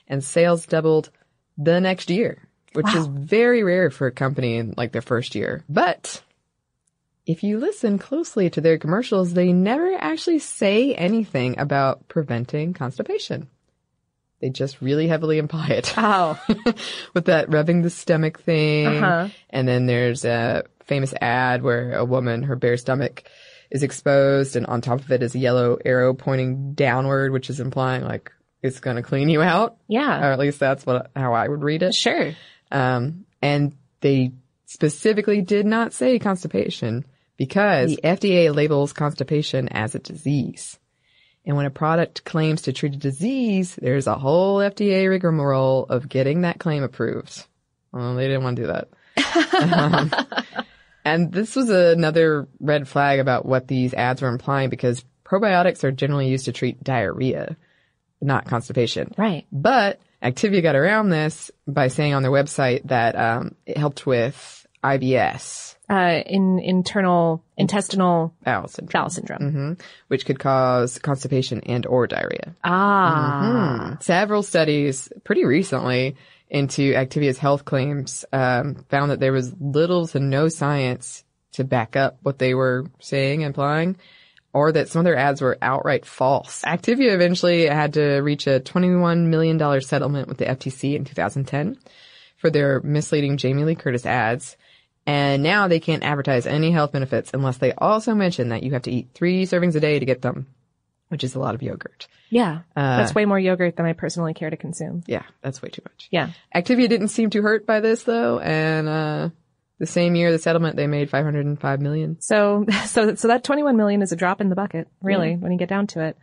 and sales doubled the next year, which is very rare for a company in like their first year. But if you listen closely to their commercials, they never actually say anything about preventing constipation. They just really heavily imply it. Oh. [LAUGHS] With that rubbing the stomach thing. Uh-huh. And then there's a famous ad where a woman, her bare stomach is exposed and on top of it is a yellow arrow pointing downward, which is implying like it's going to clean you out. Yeah. Or at least that's what, how I would read it. Sure. Um, and they specifically did not say constipation because the FDA labels constipation as a disease. And when a product claims to treat a disease, there's a whole FDA rigmarole of getting that claim approved. Well, they didn't want to do that. [LAUGHS] Um, and this was another red flag about what these ads were implying because probiotics are generally used to treat diarrhea, not constipation. Right. But Activia got around this by saying on their website that um, it helped with IBS, Uh, in internal intestinal bowel syndrome, bowel syndrome. hmm which could cause constipation and or diarrhea. Ah. Mhm. Several studies pretty recently into Activia's health claims um, found that there was little to no science to back up what they were saying, and implying, or that some of their ads were outright false. Activia eventually had to reach a $21 million settlement with the FTC in 2010 for their misleading Jamie Lee Curtis ads. And now they can't advertise any health benefits unless they also mention that you have to eat three servings a day to get them, which is a lot of yogurt. Yeah. Uh, That's way more yogurt than I personally care to consume. Yeah, that's way too much. Yeah. Activia didn't seem too hurt by this though, and uh the same year the settlement they made 505 million. So, [LAUGHS] so, so that 21 million is a drop in the bucket, really, when you get down to it.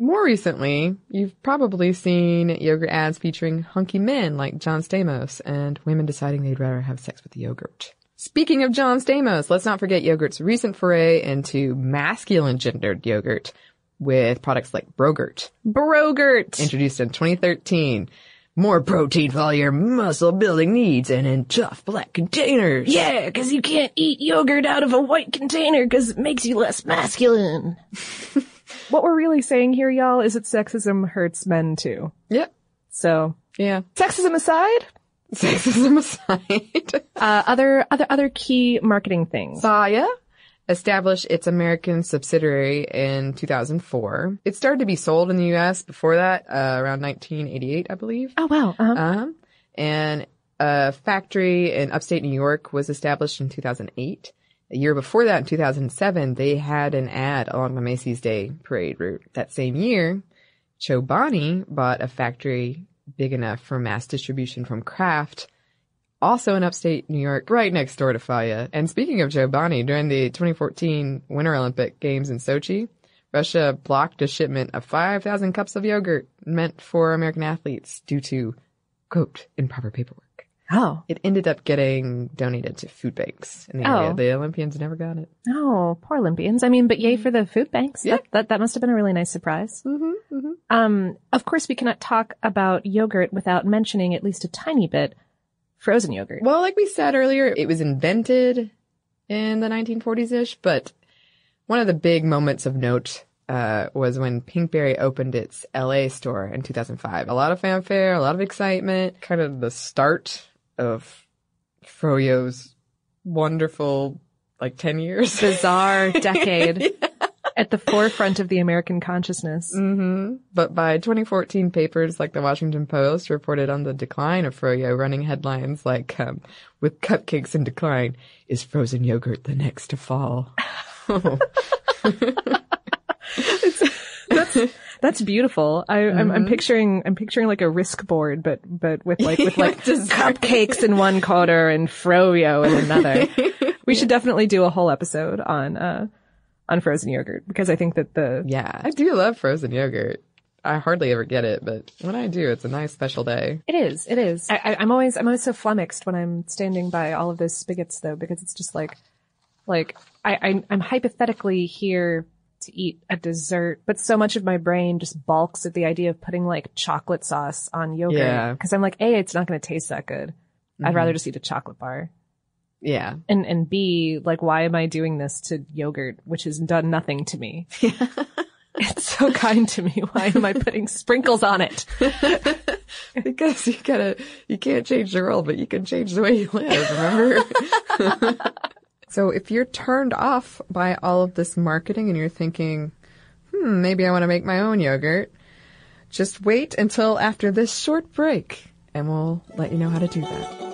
More recently, you've probably seen yogurt ads featuring hunky men like John Stamos and women deciding they'd rather have sex with the yogurt. Speaking of John Stamos, let's not forget yogurt's recent foray into masculine gendered yogurt with products like Brogurt. Brogurt! Introduced in 2013. More protein for all your muscle building needs and in tough black containers. Yeah, cause you can't eat yogurt out of a white container cause it makes you less masculine. [LAUGHS] what we're really saying here, y'all, is that sexism hurts men too. Yep. So, Yeah. sexism aside, [LAUGHS] Sexism aside. uh, other, other, other key marketing things. Fage established its American subsidiary in 2004. It started to be sold in the U.S. before that, uh, around 1988, I believe. Oh wow. Uh-huh. Uh-huh. And a factory in upstate New York was established in 2008. A year before that, in 2007, they had an ad along the Macy's Day Parade route. That same year, Chobani bought a factory big enough for mass distribution from Kraft, also in upstate New York, right next door to Fage. And speaking of Chobani, during the 2014 Winter Olympic Games in Sochi, Russia blocked a shipment of 5,000 cups of yogurt meant for American athletes due to, quote, improper paperwork. Oh. It ended up getting donated to food banks in the Oh. area. The Olympians never got it. Oh, poor Olympians. I mean, but yay for the food banks. Yeah. That, that, that must have been a really nice surprise. Mm-hmm, Um, of course, we cannot talk about yogurt without mentioning at least a tiny bit frozen yogurt. Well, like we said earlier, it was invented in the 1940s-ish, but one of the big moments of note uh, was when Pinkberry opened its LA store in 2005. A lot of fanfare, a lot of excitement, kind of the start of Froyo's wonderful, like 10 years. Bizarre [LAUGHS] decade at the forefront of the American consciousness. hmm But by 2014, papers like the Washington Post reported on the decline of Froyo, running headlines like, um, with cupcakes in decline, is frozen yogurt the next to fall? [LAUGHS] That's that's beautiful. I, I'm, I'm Mhm. picturing I'm picturing like a risk board, but but with like with like [LAUGHS] [LAUGHS] cupcakes in one corner and froyo in another. we should definitely do a whole episode on uh on frozen yogurt because I think that the yeah, I do love frozen yogurt. I hardly ever get it, but when I do, it's a nice special day. It is. It is. I, I, I'm always I'm always so flummoxed when I'm standing by all of those spigots though because it's just like like I, I I'm hypothetically here to eat a dessert, but so much of my brain just balks at the idea of putting like chocolate sauce on yogurt Yeah. because I'm like, a, it's not going to taste that good. I'd Mhm. rather just eat a chocolate bar. Yeah. And and B, like, why am I doing this to yogurt, which has done nothing to me? [LAUGHS] it's so kind to me. Why am I putting sprinkles on it? [LAUGHS] because you gotta, you can't change the world, but you can change the way you live, remember? [LAUGHS] so if you're turned off by all of this marketing and you're thinking, hmm, maybe I want to make my own yogurt, just wait until after this short break and we'll let you know how to do that.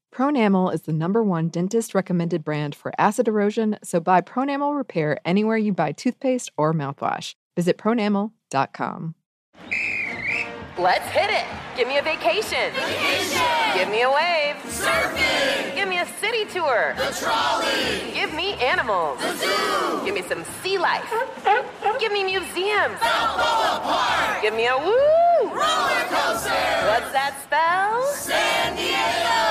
Pronamel is the number one dentist recommended brand for acid erosion, so buy Pronamel Repair anywhere you buy toothpaste or mouthwash. Visit pronamel.com. Let's hit it. Give me a vacation. Vacation. Give me a wave. Surfing. Give me a city tour. The trolley. Give me animals. The zoo. Give me some sea life. [LAUGHS] Give me museums. Balboa Park. Give me a woo. Roller coaster. What's that spell? San Diego.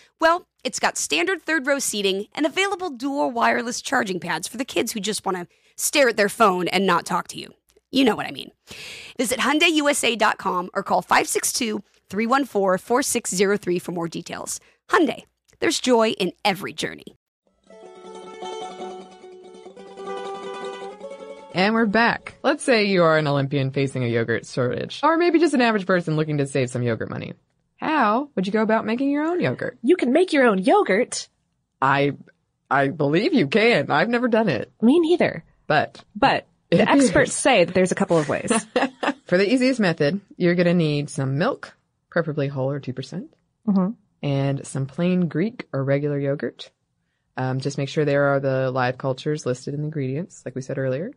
Well, it's got standard third row seating and available dual wireless charging pads for the kids who just want to stare at their phone and not talk to you. You know what I mean. Visit HyundaiUSA.com or call 562 314 4603 for more details. Hyundai, there's joy in every journey. And we're back. Let's say you are an Olympian facing a yogurt shortage, or maybe just an average person looking to save some yogurt money. How would you go about making your own yogurt? You can make your own yogurt. I, I believe you can. I've never done it, Me neither. but But [LAUGHS] the experts say that there's a couple of ways. [LAUGHS] for the easiest method, you're gonna need some milk, preferably whole or 2%, Mhm. and some plain Greek or regular yogurt. Um, just make sure there are the live cultures listed in the ingredients, like we said earlier.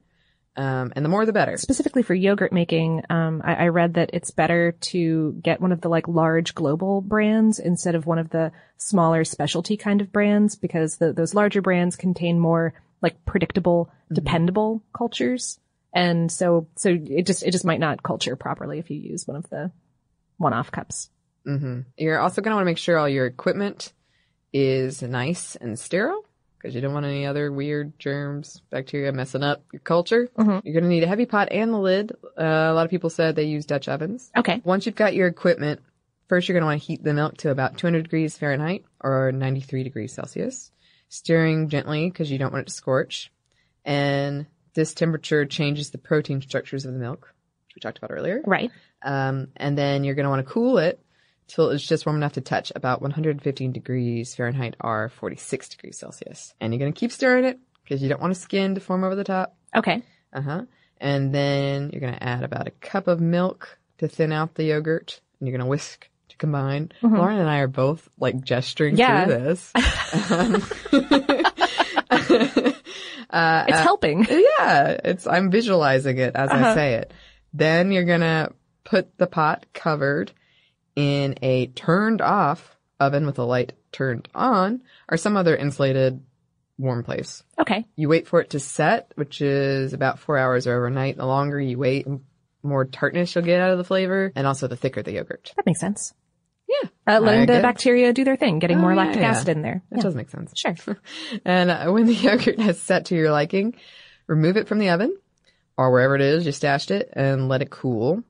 Um, and the more the better. Specifically for yogurt making, um, I, I read that it's better to get one of the like large global brands instead of one of the smaller specialty kind of brands because the, those larger brands contain more like predictable, dependable cultures. And so, so it just, it just might not culture properly if you use one of the one-off cups. Mm-hmm. You're also going to want to make sure all your equipment is nice and sterile because you don't want any other weird germs, bacteria messing up your culture. You're going to need a heavy pot and the lid. Uh, a lot of people said they use Dutch ovens. Okay. Once you've got your equipment, first you're going to want to heat the milk to about 200 degrees Fahrenheit or 93 degrees Celsius, stirring gently because you don't want it to scorch. And this temperature changes the protein structures of the milk, which we talked about earlier. Right. Um, and then you're going to want to cool it till it's just warm enough to touch about 115 degrees Fahrenheit or 46 degrees Celsius. And you're going to keep stirring it because you don't want a skin to form over the top. Okay. Uh huh. And then you're going to add about a cup of milk to thin out the yogurt and you're going to whisk to combine. Mhm. Lauren and I are both like gesturing Yeah. through this. [LAUGHS] Um, [LAUGHS] uh, It's uh, helping. [LAUGHS] Yeah, it's I'm visualizing it as I Uh-huh. say it. Then you're gonna put the pot covered in a turned off oven with the light turned on or some other insulated warm place. Okay. You wait for it to set, which is about four hours or overnight. The longer you wait, the more tartness you'll get out of the flavor and also the thicker the yogurt. That makes sense. Yeah. Uh, letting the bacteria do their thing, getting Oh, more yeah, lactic yeah. acid in there. That Yeah. does make sense. Sure. [LAUGHS] And uh, when the [LAUGHS] yogurt has set to your liking, remove it from the oven or wherever it is you stashed it and let it cool.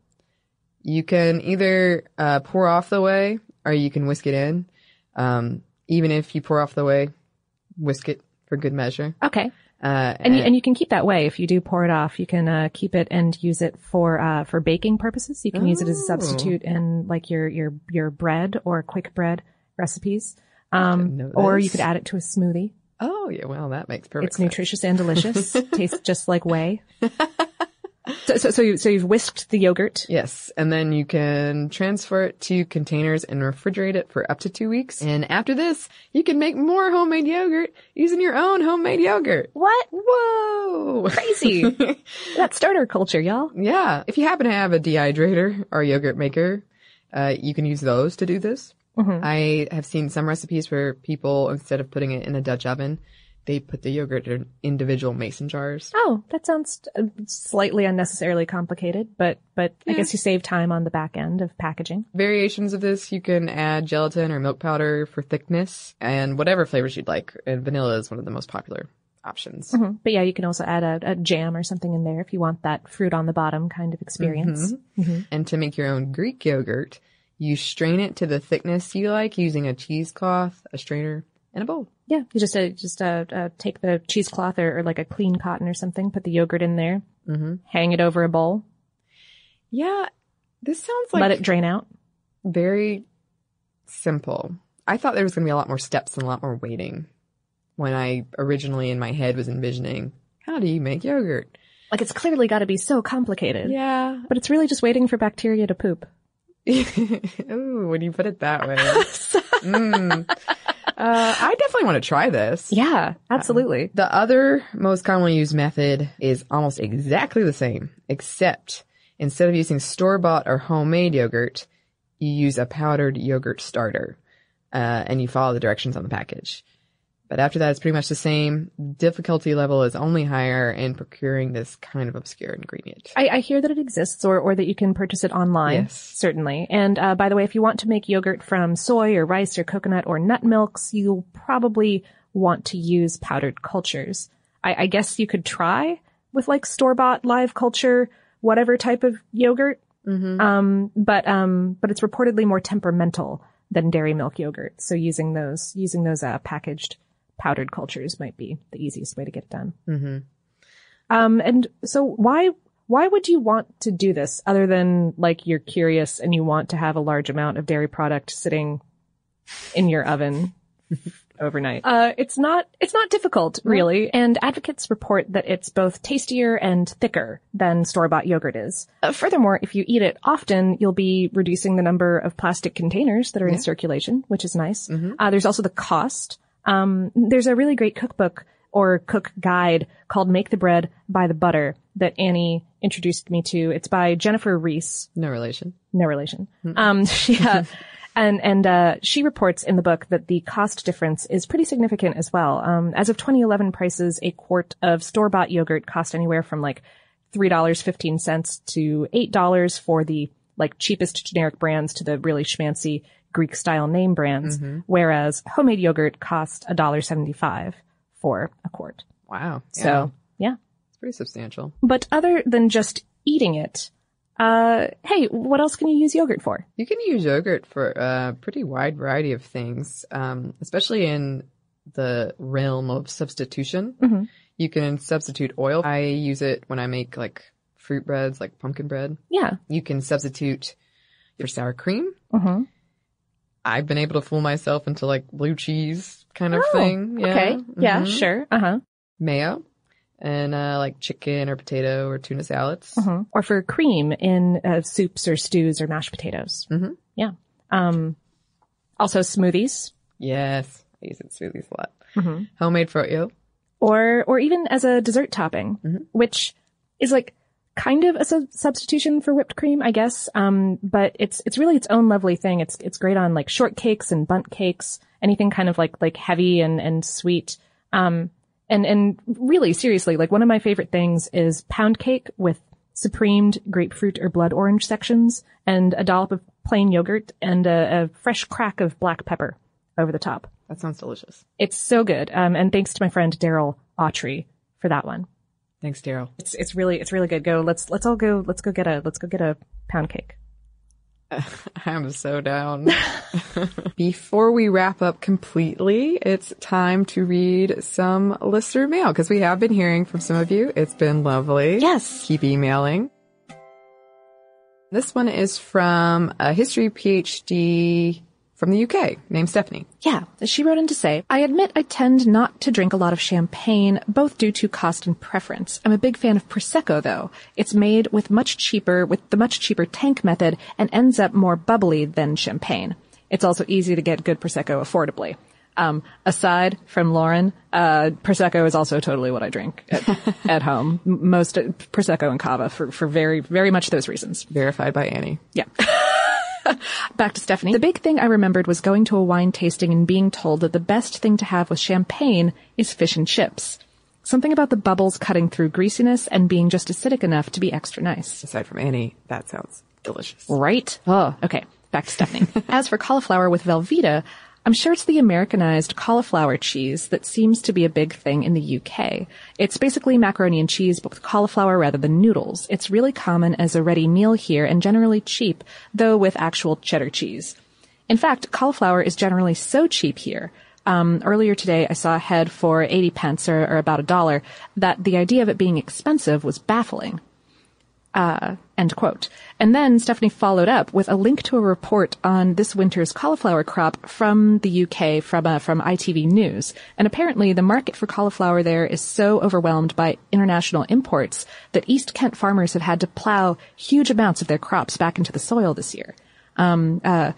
You can either uh, pour off the whey or you can whisk it in. Um, even if you pour off the whey, whisk it for good measure. Okay. Uh, And you, and you can keep that way if you do pour it off. You can uh, keep it and use it for uh, for baking purposes. You can use it as a Oh. substitute in like your your your bread or quick bread recipes. Um, or you could add it to a smoothie. oh yeah, well that makes perfect it's sense. nutritious and delicious. [LAUGHS] Tastes just like whey. [LAUGHS] So, so, so, you, so you've whisked the yogurt. Yes, and then you can transfer it to containers and refrigerate it for up to two weeks. And after this, you can make more homemade yogurt using your own homemade yogurt. What? Whoa! Crazy. [LAUGHS] that starter culture, y'all. Yeah, if you happen to have a dehydrator or yogurt maker, uh, you can use those to do this. Mhm. I have seen some recipes where people, instead of putting it in a Dutch oven, they put the yogurt in individual mason jars. Oh, that sounds uh, slightly unnecessarily complicated, but but I guess you save time on the back end of packaging. Variations of this, you can add gelatin or milk powder for thickness and whatever flavors you'd like. And vanilla is one of the most popular options. Mhm. But yeah, you can also add a, a jam or something in there if you want that fruit on the bottom kind of experience. Mhm. And to make your own Greek yogurt, you strain it to the thickness you like using a cheesecloth, a strainer, and a bowl. Yeah, you just uh, just uh, uh, take the cheesecloth or, or like a clean cotton or something, put the yogurt in there, Mm-hmm. hang it over a bowl, Yeah, this sounds like let it drain out. very simple. I thought there was going to be a lot more steps and a lot more waiting when I originally in my head was envisioning how do you make yogurt? Like it's clearly got to be so complicated. Yeah. But it's really just waiting for bacteria to poop. [LAUGHS] Ooh, when you put it that way. [LAUGHS] Mm. Uh, I definitely want to try this. Yeah, absolutely. The other most commonly used method is almost exactly the same, except instead of using store-bought or homemade yogurt, you use a powdered yogurt starter, uh, and you follow the directions on the package. But after that, it's pretty much the same. Difficulty level is only higher in procuring this kind of obscure ingredient. I, I hear that it exists or, or that you can purchase it online. Yes. Certainly. And, uh, by the way, if you want to make yogurt from soy or rice or coconut or nut milks, you'll probably want to use powdered cultures. I, I guess you could try with like store-bought live culture, whatever type of yogurt. Mm-hmm. Um, but, um, but it's reportedly more temperamental than dairy milk yogurt. So using those, using those, uh, packaged powdered cultures might be the easiest way to get it done. Mm-hmm. Um, and so why, why would you want to do this other than like you're curious and you want to have a large amount of dairy product sitting in your oven [LAUGHS] overnight? Uh, it's not, it's not difficult really. And advocates report that it's both tastier and thicker than store-bought yogurt is. Uh, furthermore, if you eat it often, you'll be reducing the number of plastic containers that are in Yeah. circulation, which is nice. Uh, there's also the cost. Um, there's a really great cookbook or cook guide called Make the Bread, Buy the Butter that Annie introduced me to. It's by Jennifer Reese. No relation. No relation. Um, [LAUGHS] she, uh, [LAUGHS] and, and, uh, she reports in the book that the cost difference is pretty significant as well. Um, as of 2011 prices, a quart of store-bought yogurt cost anywhere from like $3.15 to $8 for the like cheapest generic brands to the really schmancy Greek style name brands, Mm-hmm. whereas homemade yogurt cost $1.75 for a quart. Wow. So, yeah. It's pretty substantial. But other than just eating it, uh, hey, what else can you use yogurt for? You can use yogurt for a pretty wide variety of things, um, especially in the realm of substitution. Mhm. You can substitute oil. I use it when I make like fruit breads, like pumpkin bread. Yeah. You can substitute your sour cream. Mm-hmm. I've been able to fool myself into like blue cheese kind of Oh, thing. Yeah. okay. Yeah, Mhm. sure. Uh-huh. Mayo and uh, like chicken or potato or tuna salads. hmm Or for cream in uh, soups or stews or mashed potatoes. Mhm. Yeah. Um, also smoothies. Yes. I use it smoothies a lot. Mhm. Homemade froyo. or or even as a dessert topping, which is like kind of a sub- substitution for whipped cream, I guess. Um, but it's it's really its own lovely thing. It's it's great on like shortcakes and Bundt cakes, anything kind of like like heavy and and sweet. Um, and and really seriously, like one of my favorite things is pound cake with supremed grapefruit or blood orange sections and a dollop of plain yogurt and a, a fresh crack of black pepper over the top. That sounds delicious. It's so good. Um, and thanks to my friend Daryl Autry for that one. Thanks, Daryl. It's it's really it's really good. Go let's let's all go let's go get a let's go get a pound cake. [LAUGHS] I'm so down. [LAUGHS] Before we wrap up completely, it's time to read some listener mail because we have been hearing from some of you. It's been lovely. Yes. Keep emailing. This one is from a history PhD from the UK named Stephanie. Yeah, she wrote in to say, I admit I tend not to drink a lot of champagne, both due to cost and preference. I'm a big fan of Prosecco though. It's made with much cheaper, with the much cheaper tank method and ends up more bubbly than champagne. It's also easy to get good Prosecco affordably. Um, aside from Lauren, uh, Prosecco is also totally what I drink at, [LAUGHS] at home. Most uh, Prosecco and Cava for, for very, very much those reasons. Verified by Annie. Yeah. [LAUGHS] [LAUGHS] Back to Stephanie. The big thing I remembered was going to a wine tasting and being told that the best thing to have with champagne is fish and chips. Something about the bubbles cutting through greasiness and being just acidic enough to be extra nice. Aside from Annie, that sounds delicious. Right? Oh, okay. Back to Stephanie. [LAUGHS] As for cauliflower with Velveeta, I'm sure it's the Americanized cauliflower cheese that seems to be a big thing in the UK. It's basically macaroni and cheese, but with cauliflower rather than noodles. It's really common as a ready meal here and generally cheap, though with actual cheddar cheese. In fact, cauliflower is generally so cheap here. Um, earlier today, I saw a head for 80 pence or, or about a dollar that the idea of it being expensive was baffling. Uh, end quote. And then Stephanie followed up with a link to a report on this winter's cauliflower crop from the UK from uh, from ITV News. And apparently, the market for cauliflower there is so overwhelmed by international imports that East Kent farmers have had to plow huge amounts of their crops back into the soil this year. Um, uh,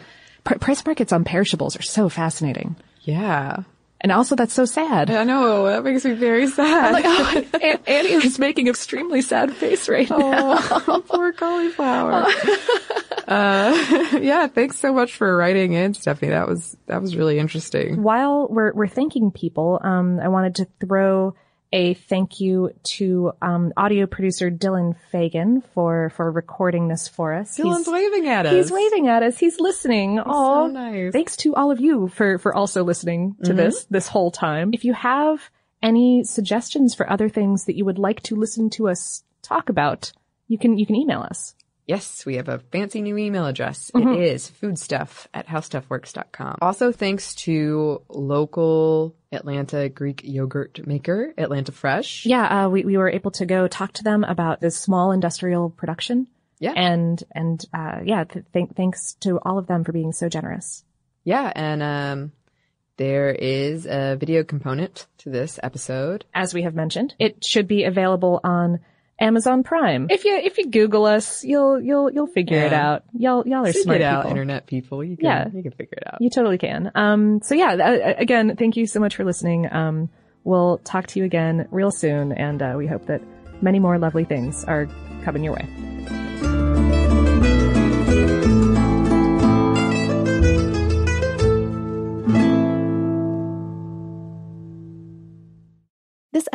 pr- price markets on perishables are so fascinating. Yeah. And also, that's so sad. I know. That makes me very sad. I'm like, oh, [LAUGHS] An- Annie is making extremely sad face right now. Oh, [LAUGHS] poor cauliflower. [LAUGHS] uh, yeah, thanks so much for writing in, Stephanie. That was that was really interesting. While we're we're thanking people, um, I wanted to throw a thank you to um, audio producer Dylan Fagan for for recording this for us. Dylan's He's- waving at us. He's waving at us. He's listening. Oh, so nice. Thanks to all of you for for also listening to Mhm. this this whole time. If you have any suggestions for other things that you would like to listen to us talk about, you can you can email us. Yes, we have a fancy new email address. Mhm. It is foodstuff at howstuffworks.com. Also, thanks to local Atlanta Greek yogurt maker, Atlanta Fresh. Yeah, uh, we we were able to go talk to them about this small industrial production. Yeah. and and uh, yeah, th- th- thanks to all of them for being so generous. Yeah, and um, there is a video component to this episode. As we have mentioned, it should be available on Amazon Prime. If you if you Google us, you'll you'll you'll figure it out. Y'all y'all are Figure smart it out, people. internet people. You can, Yeah. you can figure it out. You totally can. Um, so yeah, uh, again, thank you so much for listening. Um, we'll talk to you again real soon, and uh, we hope that many more lovely things are coming your way.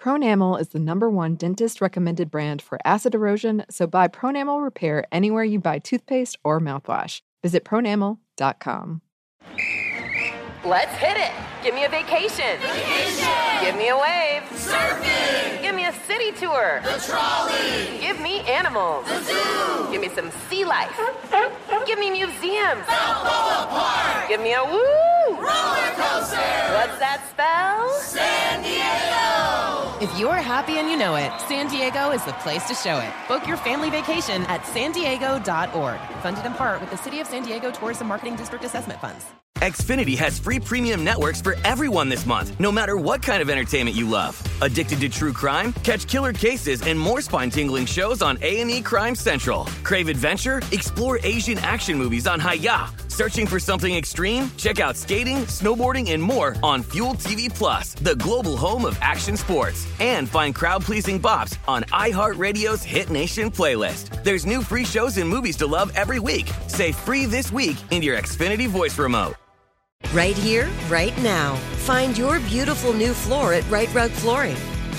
Pronamel is the number one dentist recommended brand for acid erosion, so buy Pronamel Repair anywhere you buy toothpaste or mouthwash. Visit pronamel.com. Let's hit it. Give me a vacation. Vacation. Give me a wave. Surfing. Give me a city tour. The trolley. Give me animals. The zoo. Give me some sea life. [LAUGHS] Give me museums. Balboa Park. Give me a woo. Roller coaster. What's that spell? San Diego. If you're happy and you know it, San Diego is the place to show it. Book your family vacation at san diego.org. Funded in part with the City of San Diego Tourism Marketing District Assessment Funds. Xfinity has free premium networks for everyone this month, no matter what kind of entertainment you love. Addicted to true crime? Catch killer cases and more spine-tingling shows on A&E Crime Central. Crave adventure? Explore Asian action movies on Hi-YAH. Searching for something extreme? Check out skating, snowboarding, and more on Fuel TV Plus, the global home of action sports. And find crowd-pleasing bops on iHeartRadio's Hit Nation playlist. There's new free shows and movies to love every week. Say free this week in your Xfinity voice remote. Right here, right now. Find your beautiful new floor at Rite Rug Flooring.